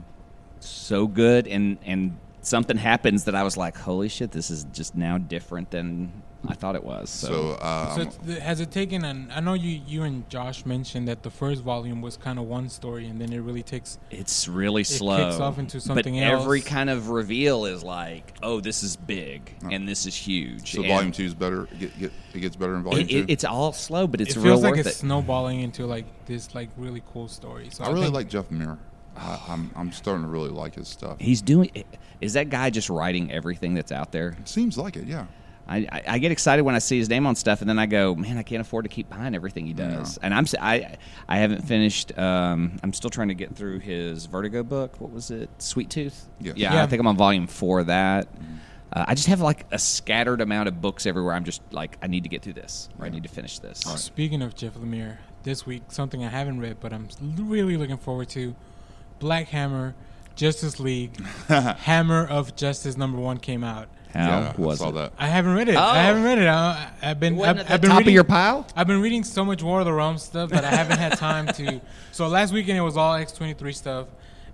Speaker 1: So good, and and something happens that I was like, "Holy shit! This is just now different than I thought it was." So,
Speaker 2: So, uh,
Speaker 3: So
Speaker 2: I'm-
Speaker 3: it's, th- has it taken an? I know you, you and Josh mentioned that the first volume was kind of one story, and then it really takes.
Speaker 1: it's really
Speaker 3: kicks
Speaker 1: slow.
Speaker 3: off into something
Speaker 1: but every kind of reveal is like, "Oh, this is big, and this is huge."
Speaker 2: so
Speaker 1: and
Speaker 2: volume two is better. It, get, get, it gets better in volume
Speaker 1: It,
Speaker 2: two.
Speaker 1: it, it's all slow, but it's
Speaker 3: it
Speaker 1: real
Speaker 3: feels like
Speaker 1: worth
Speaker 3: it's
Speaker 1: it.
Speaker 3: snowballing into like this like really cool story. So
Speaker 2: I really
Speaker 3: think-
Speaker 2: like Jeff Lemire. I, I'm I'm starting to really like his stuff.
Speaker 1: He's doing. Is that guy just writing everything that's out there?
Speaker 2: Seems like it, yeah.
Speaker 1: I, I, I get excited when I see his name on stuff, and then I go, man, I can't afford to keep buying everything he does. And I'm s- I I haven't finished. Um, I'm still trying to get through his Vertigo book. What was it? Sweet Tooth.
Speaker 2: Yes.
Speaker 1: Yeah,
Speaker 3: Yeah.
Speaker 1: I think I'm on volume four of that. Uh, I just have like a scattered amount of books everywhere. I'm just like, I need to get through this, or I need to finish this.
Speaker 3: Speaking of Jeff Lemire, this week something I haven't read, but I'm really looking forward to: Black Hammer, Justice League, *laughs* Hammer of Justice number one came out.
Speaker 1: How
Speaker 2: yeah,
Speaker 1: was
Speaker 2: I saw
Speaker 1: it?
Speaker 2: that.
Speaker 3: I haven't read it.
Speaker 1: Oh.
Speaker 3: I haven't read it. I, I've been.
Speaker 1: Wasn't
Speaker 3: I've,
Speaker 1: it
Speaker 3: I've
Speaker 1: the
Speaker 3: been
Speaker 1: top
Speaker 3: reading,
Speaker 1: of your pile?
Speaker 3: I've been reading so much War of the Realms stuff that I haven't had time to. *laughs* So last weekend it was all X twenty three stuff,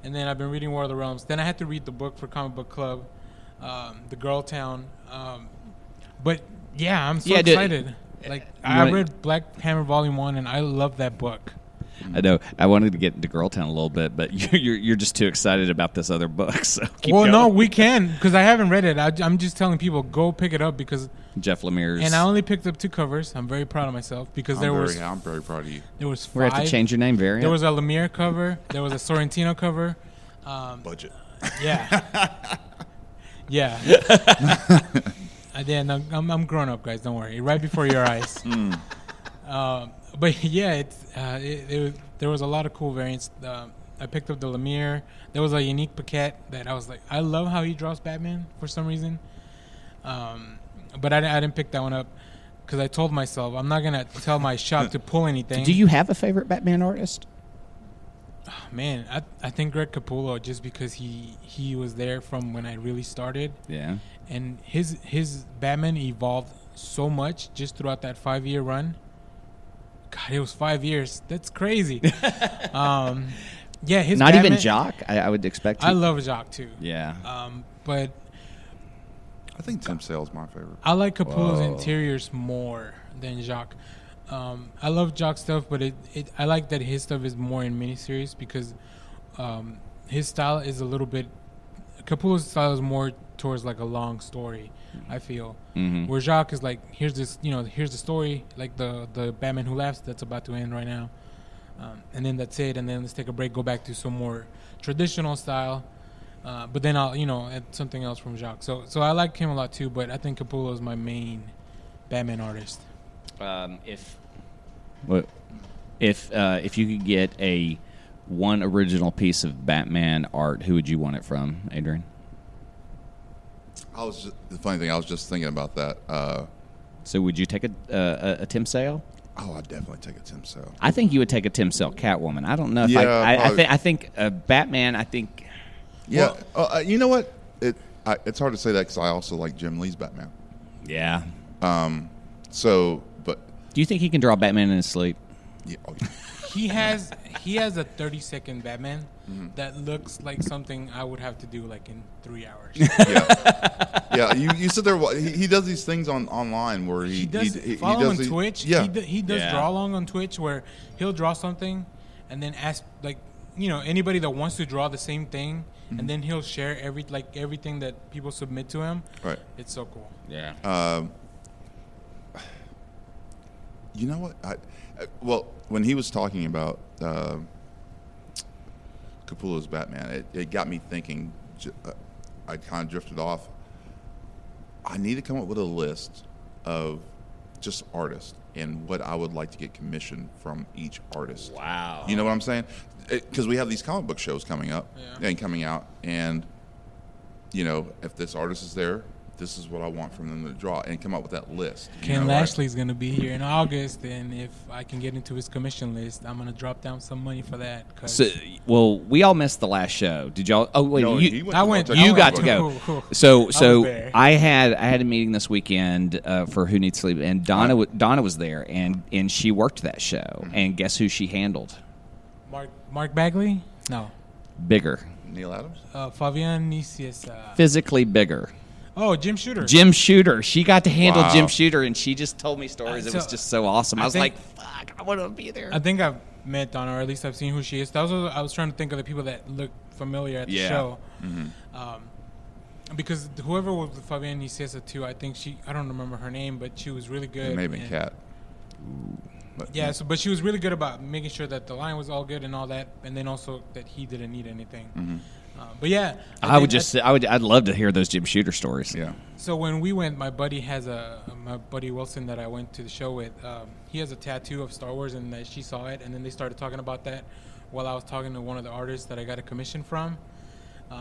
Speaker 3: and then I've been reading War of the Realms. Then I had to read the book for Comic Book Club, um, the Girl Town. Um, but yeah, I'm so
Speaker 1: Yeah, dude.
Speaker 3: excited. Like I
Speaker 1: wanna-
Speaker 3: read Black Hammer Volume One, and I love that book.
Speaker 1: I know. I wanted to get into Girl Town a little bit, but *laughs* you're you're, you're just too excited about this other book. *laughs* So keep
Speaker 3: well,
Speaker 1: going.
Speaker 3: no, we can because I haven't read it. I, I'm just telling people go pick it up because,
Speaker 1: Jeff Lemire's.
Speaker 3: and I only picked up two covers. I'm very proud of myself because
Speaker 2: I'm
Speaker 3: there
Speaker 2: very,
Speaker 3: was
Speaker 2: I'm very proud of you.
Speaker 3: there was
Speaker 1: We're gonna have to change your name, variant.
Speaker 3: There was a Lemire cover. There was a Sorrentino cover. Um,
Speaker 2: Budget.
Speaker 3: yeah, *laughs* yeah. and then I'm, I'm, I'm grown up, guys. Don't worry. Right before your eyes. Um, but *laughs* yeah, it's uh, it, it was, there was a lot of cool variants. Um I picked up the Lemire. There was a Yanick Paquette that I was like, I love how he draws Batman for some reason. Um, but I, I didn't pick that one up because I told myself I'm not gonna tell my *laughs* shop to pull anything.
Speaker 1: Do you have a favorite Batman artist?
Speaker 3: Oh, Man, I I think Greg Capullo just because he he was there from when I really started,
Speaker 1: Yeah.
Speaker 3: and his his Batman evolved so much just throughout that five year run. God, it was five years. That's crazy. *laughs* um, yeah, his
Speaker 1: Not even Jock. I, I would expect.
Speaker 3: I
Speaker 1: to-
Speaker 3: love Jock too.
Speaker 1: Yeah.
Speaker 3: Um, but
Speaker 2: I think Tim Sale's my favorite.
Speaker 3: I like Capullo's
Speaker 1: Whoa.
Speaker 3: interiors more than Jock. Um, I love Jock stuff, but it, it I like that his stuff is more in miniseries because um, his style is a little bit. Capullo's style is more towards like a long story. I feel
Speaker 1: Mhm.
Speaker 3: where Jock is like, here's this, you know, here's the story, like the the Batman Who Laughs that's about to end right now, um, and then that's it, and then let's take a break, go back to some more traditional style. Uh, but then I'll, you know, add something else from Jock. So, so I like him a lot too. But I think Capullo is my main Batman artist.
Speaker 1: Um, if what if uh, if you could get a one original piece of Batman art, who would you want it from, Adrian?
Speaker 2: I was just, the funny thing. I was just thinking about that. Uh,
Speaker 1: So would you take a a, a Tim Sale?
Speaker 2: oh, I'd definitely take a Tim Sale.
Speaker 1: I think you would take a Tim Sale Catwoman. I don't know if
Speaker 2: Yeah,
Speaker 1: I, I, I think I think uh, Batman. I think
Speaker 2: Yeah,
Speaker 3: Well-
Speaker 2: uh, uh, you know what? It I, it's hard to say that because I also like Jim Lee's Batman.
Speaker 1: yeah. Um.
Speaker 2: So, but
Speaker 1: Do you think he can draw Batman in his sleep?
Speaker 2: yeah, oh, yeah.
Speaker 3: He has he has a thirty second Batman
Speaker 2: Mm-hmm.
Speaker 3: that looks like something I would have to do like in three hours.
Speaker 2: yeah, *laughs* yeah. You, you sit there. He, he does these things on online where he
Speaker 3: he does
Speaker 2: he,
Speaker 3: follow
Speaker 2: does
Speaker 3: on
Speaker 2: the-
Speaker 3: Twitch.
Speaker 2: Yeah,
Speaker 3: he, do, he does
Speaker 1: Yeah.
Speaker 3: draw along on Twitch where he'll draw something and then ask like you know anybody that wants to draw the same thing,
Speaker 2: Mm-hmm.
Speaker 3: and then he'll share every like everything that people submit to him.
Speaker 2: right.
Speaker 3: It's so cool.
Speaker 1: Yeah.
Speaker 2: Um, you know what? I, uh, well, when he was talking about uh, Capullo's Batman, it, it got me thinking. Uh, I kind of drifted off. I need to come up with a list of just artists and what I would like to get commissioned from each artist.
Speaker 1: wow.
Speaker 2: You know what I'm saying? Because we have these comic book shows coming up
Speaker 3: Yeah.
Speaker 2: and coming out, and you know, if this artist is there, this is what I want from them to draw, and come up with that list. you
Speaker 3: Ken
Speaker 2: know, like-
Speaker 3: Lashley's gonna be here in August, and if I can get into his commission list, I'm gonna drop down some money for that. 'cause
Speaker 1: So, well, we all missed the last show. Did y'all? Oh wait,
Speaker 2: No,
Speaker 1: you,
Speaker 2: went
Speaker 3: I went-
Speaker 1: you
Speaker 3: I
Speaker 1: got
Speaker 2: Book
Speaker 1: to go. *laughs*
Speaker 3: Cool, cool.
Speaker 1: So
Speaker 3: I
Speaker 1: so
Speaker 3: was.
Speaker 1: I had I had a meeting this weekend uh, for Who Needs Sleep, and Donna wa- Donna was there, and and she worked that show,
Speaker 2: Mm-hmm.
Speaker 1: and guess who she handled?
Speaker 3: Mark Mark Bagley, no,
Speaker 1: Bigger,
Speaker 2: Neal Adams.
Speaker 3: uh, Fabian Nicieza. Uh,
Speaker 1: physically bigger.
Speaker 3: Oh, Jim Shooter.
Speaker 1: Jim Shooter. She got to handle
Speaker 2: Wow.
Speaker 1: Jim Shooter, and she just told me stories.
Speaker 3: Uh,
Speaker 1: it was just so awesome. I,
Speaker 3: I
Speaker 1: was
Speaker 3: think-
Speaker 1: like, "Fuck, I want to be there."
Speaker 3: I think I've met Donna, or at least I've seen who she is. That was I was trying to think of the people that look familiar at the
Speaker 1: Yeah.
Speaker 3: show. Um, because whoever was the Fabian Nicieza too, I think she. I don't remember her name, but she was really good.
Speaker 2: It may have been
Speaker 3: and-
Speaker 2: Cat. But,
Speaker 3: Yeah, so, but she was really good about making sure that the line was all good and all that, and then also that he didn't need anything.
Speaker 2: Mm-hmm.
Speaker 3: Uh, but yeah,
Speaker 1: I,
Speaker 3: think
Speaker 1: would just, I would, I'd love to hear those Jim Shooter stories.
Speaker 2: yeah.
Speaker 3: So when we went, my buddy has a my buddy Wilson that I went to the show with. Um, he has a tattoo of Star Wars, and that she saw it, and then they started talking about that while I was talking to one of the artists that I got a commission from,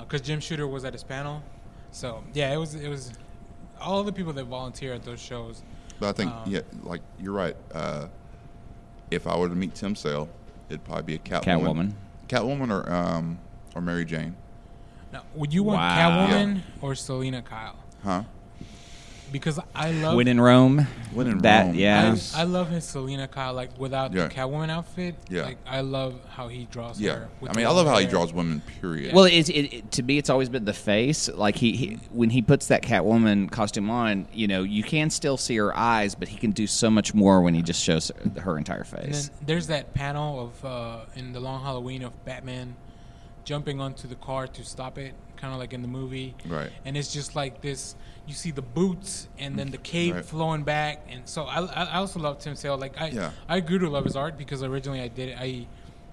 Speaker 3: because Jim Shooter was at his panel. So yeah, it was it was all the people that volunteer at those shows.
Speaker 2: But I think,
Speaker 3: Um,
Speaker 2: yeah, like you're right. Uh, if I were to meet Tim Sale, it'd probably be a Catwoman.
Speaker 1: Catwoman.
Speaker 2: Catwoman or um, or Mary Jane.
Speaker 3: Now, would you want
Speaker 1: Wow.
Speaker 3: Catwoman or Selina Kyle?
Speaker 2: Huh?
Speaker 3: Because I love
Speaker 1: When in Rome.
Speaker 2: When in
Speaker 1: that,
Speaker 2: Rome.
Speaker 1: Yeah.
Speaker 3: I, I love his Selina Kyle like without
Speaker 2: Yeah.
Speaker 3: the Catwoman outfit.
Speaker 2: Yeah.
Speaker 3: Like I love how he draws
Speaker 2: Yeah.
Speaker 3: her. with
Speaker 2: I mean, I love
Speaker 3: long
Speaker 2: how he
Speaker 3: hair.
Speaker 2: draws women. Period.
Speaker 1: Well, it's it, it, to me, it's always been the face. Like he, he, when he puts that Catwoman costume on, you know, you can still see her eyes, but he can do so much more when he just shows her, her entire
Speaker 3: And
Speaker 1: face.
Speaker 3: then there's that panel of uh, in the Long Halloween of Batman jumping onto the car to stop it, kind of like in the movie.
Speaker 2: Right.
Speaker 3: And it's just like this. You see the boots and then the cape
Speaker 2: Right.
Speaker 3: flowing back, and so I, I also love Tim Sale. Like I
Speaker 2: Yeah.
Speaker 3: I grew to love his art because originally I did it. I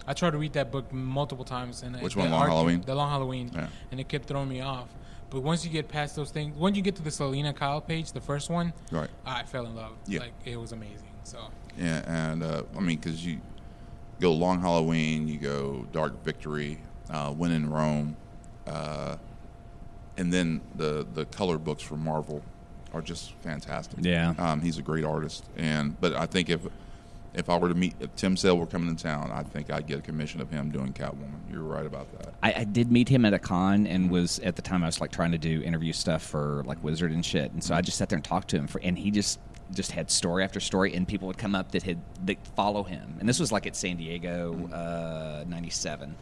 Speaker 3: I tried to read that book multiple times, and
Speaker 2: Which one, Long
Speaker 3: art-
Speaker 2: Halloween?
Speaker 3: The Long Halloween,
Speaker 2: Yeah.
Speaker 3: and it kept throwing me off. But once you get past those things, once you get to the Selina Kyle page, the first one,
Speaker 2: Right.
Speaker 3: I fell in love.
Speaker 2: Yeah.
Speaker 3: Like it was amazing. So
Speaker 2: Yeah, and uh, I mean, because you go Long Halloween, you go Dark Victory, uh, When in Rome, uh, and then the the color books from Marvel are just fantastic.
Speaker 1: Yeah.
Speaker 2: um, he's a great artist, and but I think if if I were to meet if Tim Sale were coming to town, I think I'd get a commission of him doing Catwoman. You're right about that.
Speaker 1: I, I did meet him at a con and was at the time I was like trying to do interview stuff for like Wizard and shit, and so I just sat there and talked to him for, and he just just had story after story, and people would come up that had that follow him, and this was like at San Diego uh, '97.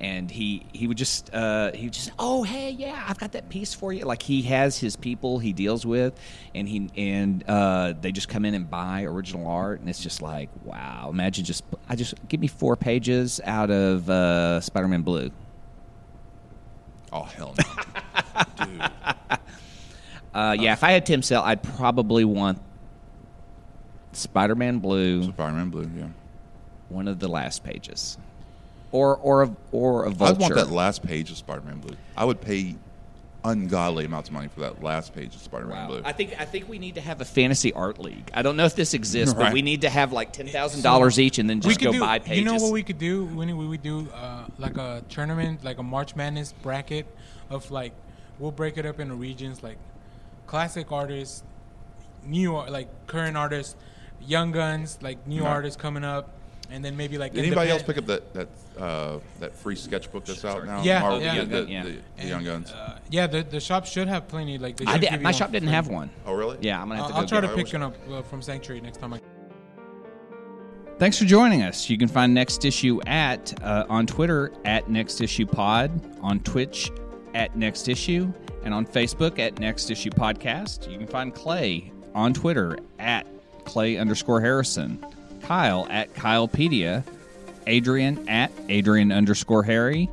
Speaker 1: And he, he would just uh, he would just oh hey yeah I've got that piece for you. Like he has his people he deals with and he and uh, they just come in and buy original art and it's just like wow. Imagine just I just give me four pages out of uh, Spider-Man Blue.
Speaker 2: Oh hell no, *laughs* dude!
Speaker 1: Uh, yeah, if I had Tim Sale, I'd probably want Spider-Man Blue,
Speaker 2: Spider-Man Blue. Yeah,
Speaker 1: one of the last pages, or or a, or a vulture.
Speaker 2: I'd want that last page of Spider-Man Blue. I would pay ungodly amounts of money for that last page of Spider-Man
Speaker 1: Wow.
Speaker 2: Blue.
Speaker 1: I think I think we need to have a fantasy art league. I don't know if this exists, but we need to have like ten thousand dollars each, and then just go
Speaker 3: do,
Speaker 1: buy pages.
Speaker 3: You know what we could do? When we would do uh, like a tournament, like a March Madness bracket of like, we'll break it up into regions like classic artists, new like current artists, young guns, like new
Speaker 2: Right.
Speaker 3: artists coming up, and then maybe like
Speaker 2: Did anybody else pick up that that uh, that free sketchbook that's out now?
Speaker 3: Yeah,
Speaker 2: Marvel,
Speaker 3: yeah.
Speaker 2: the, the,
Speaker 1: Yeah.
Speaker 2: the- the
Speaker 3: and,
Speaker 2: Young Guns.
Speaker 3: Uh, yeah, the the shop should have plenty. Like they
Speaker 1: I did, my shop didn't
Speaker 3: free.
Speaker 1: have one.
Speaker 2: oh really?
Speaker 1: Yeah, I'm gonna have
Speaker 3: I'll,
Speaker 1: to.
Speaker 3: I'll
Speaker 1: go
Speaker 3: try
Speaker 1: get
Speaker 3: to pick one up uh, from Sanctuary next time. I
Speaker 1: Thanks for joining us. You can find Next Issue at uh, on Twitter at Next Issue Pod, on Twitch at Next Issue, and on Facebook at Next Issue Podcast. You can find Clay on Twitter at Clay underscore Harrison, Kyle at Kylepedia, Adrian at Adrian underscore Harry,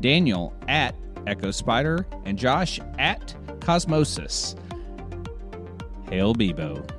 Speaker 1: Daniel at Echo Spider, and Josh at Cosmosis. Hail Bebo.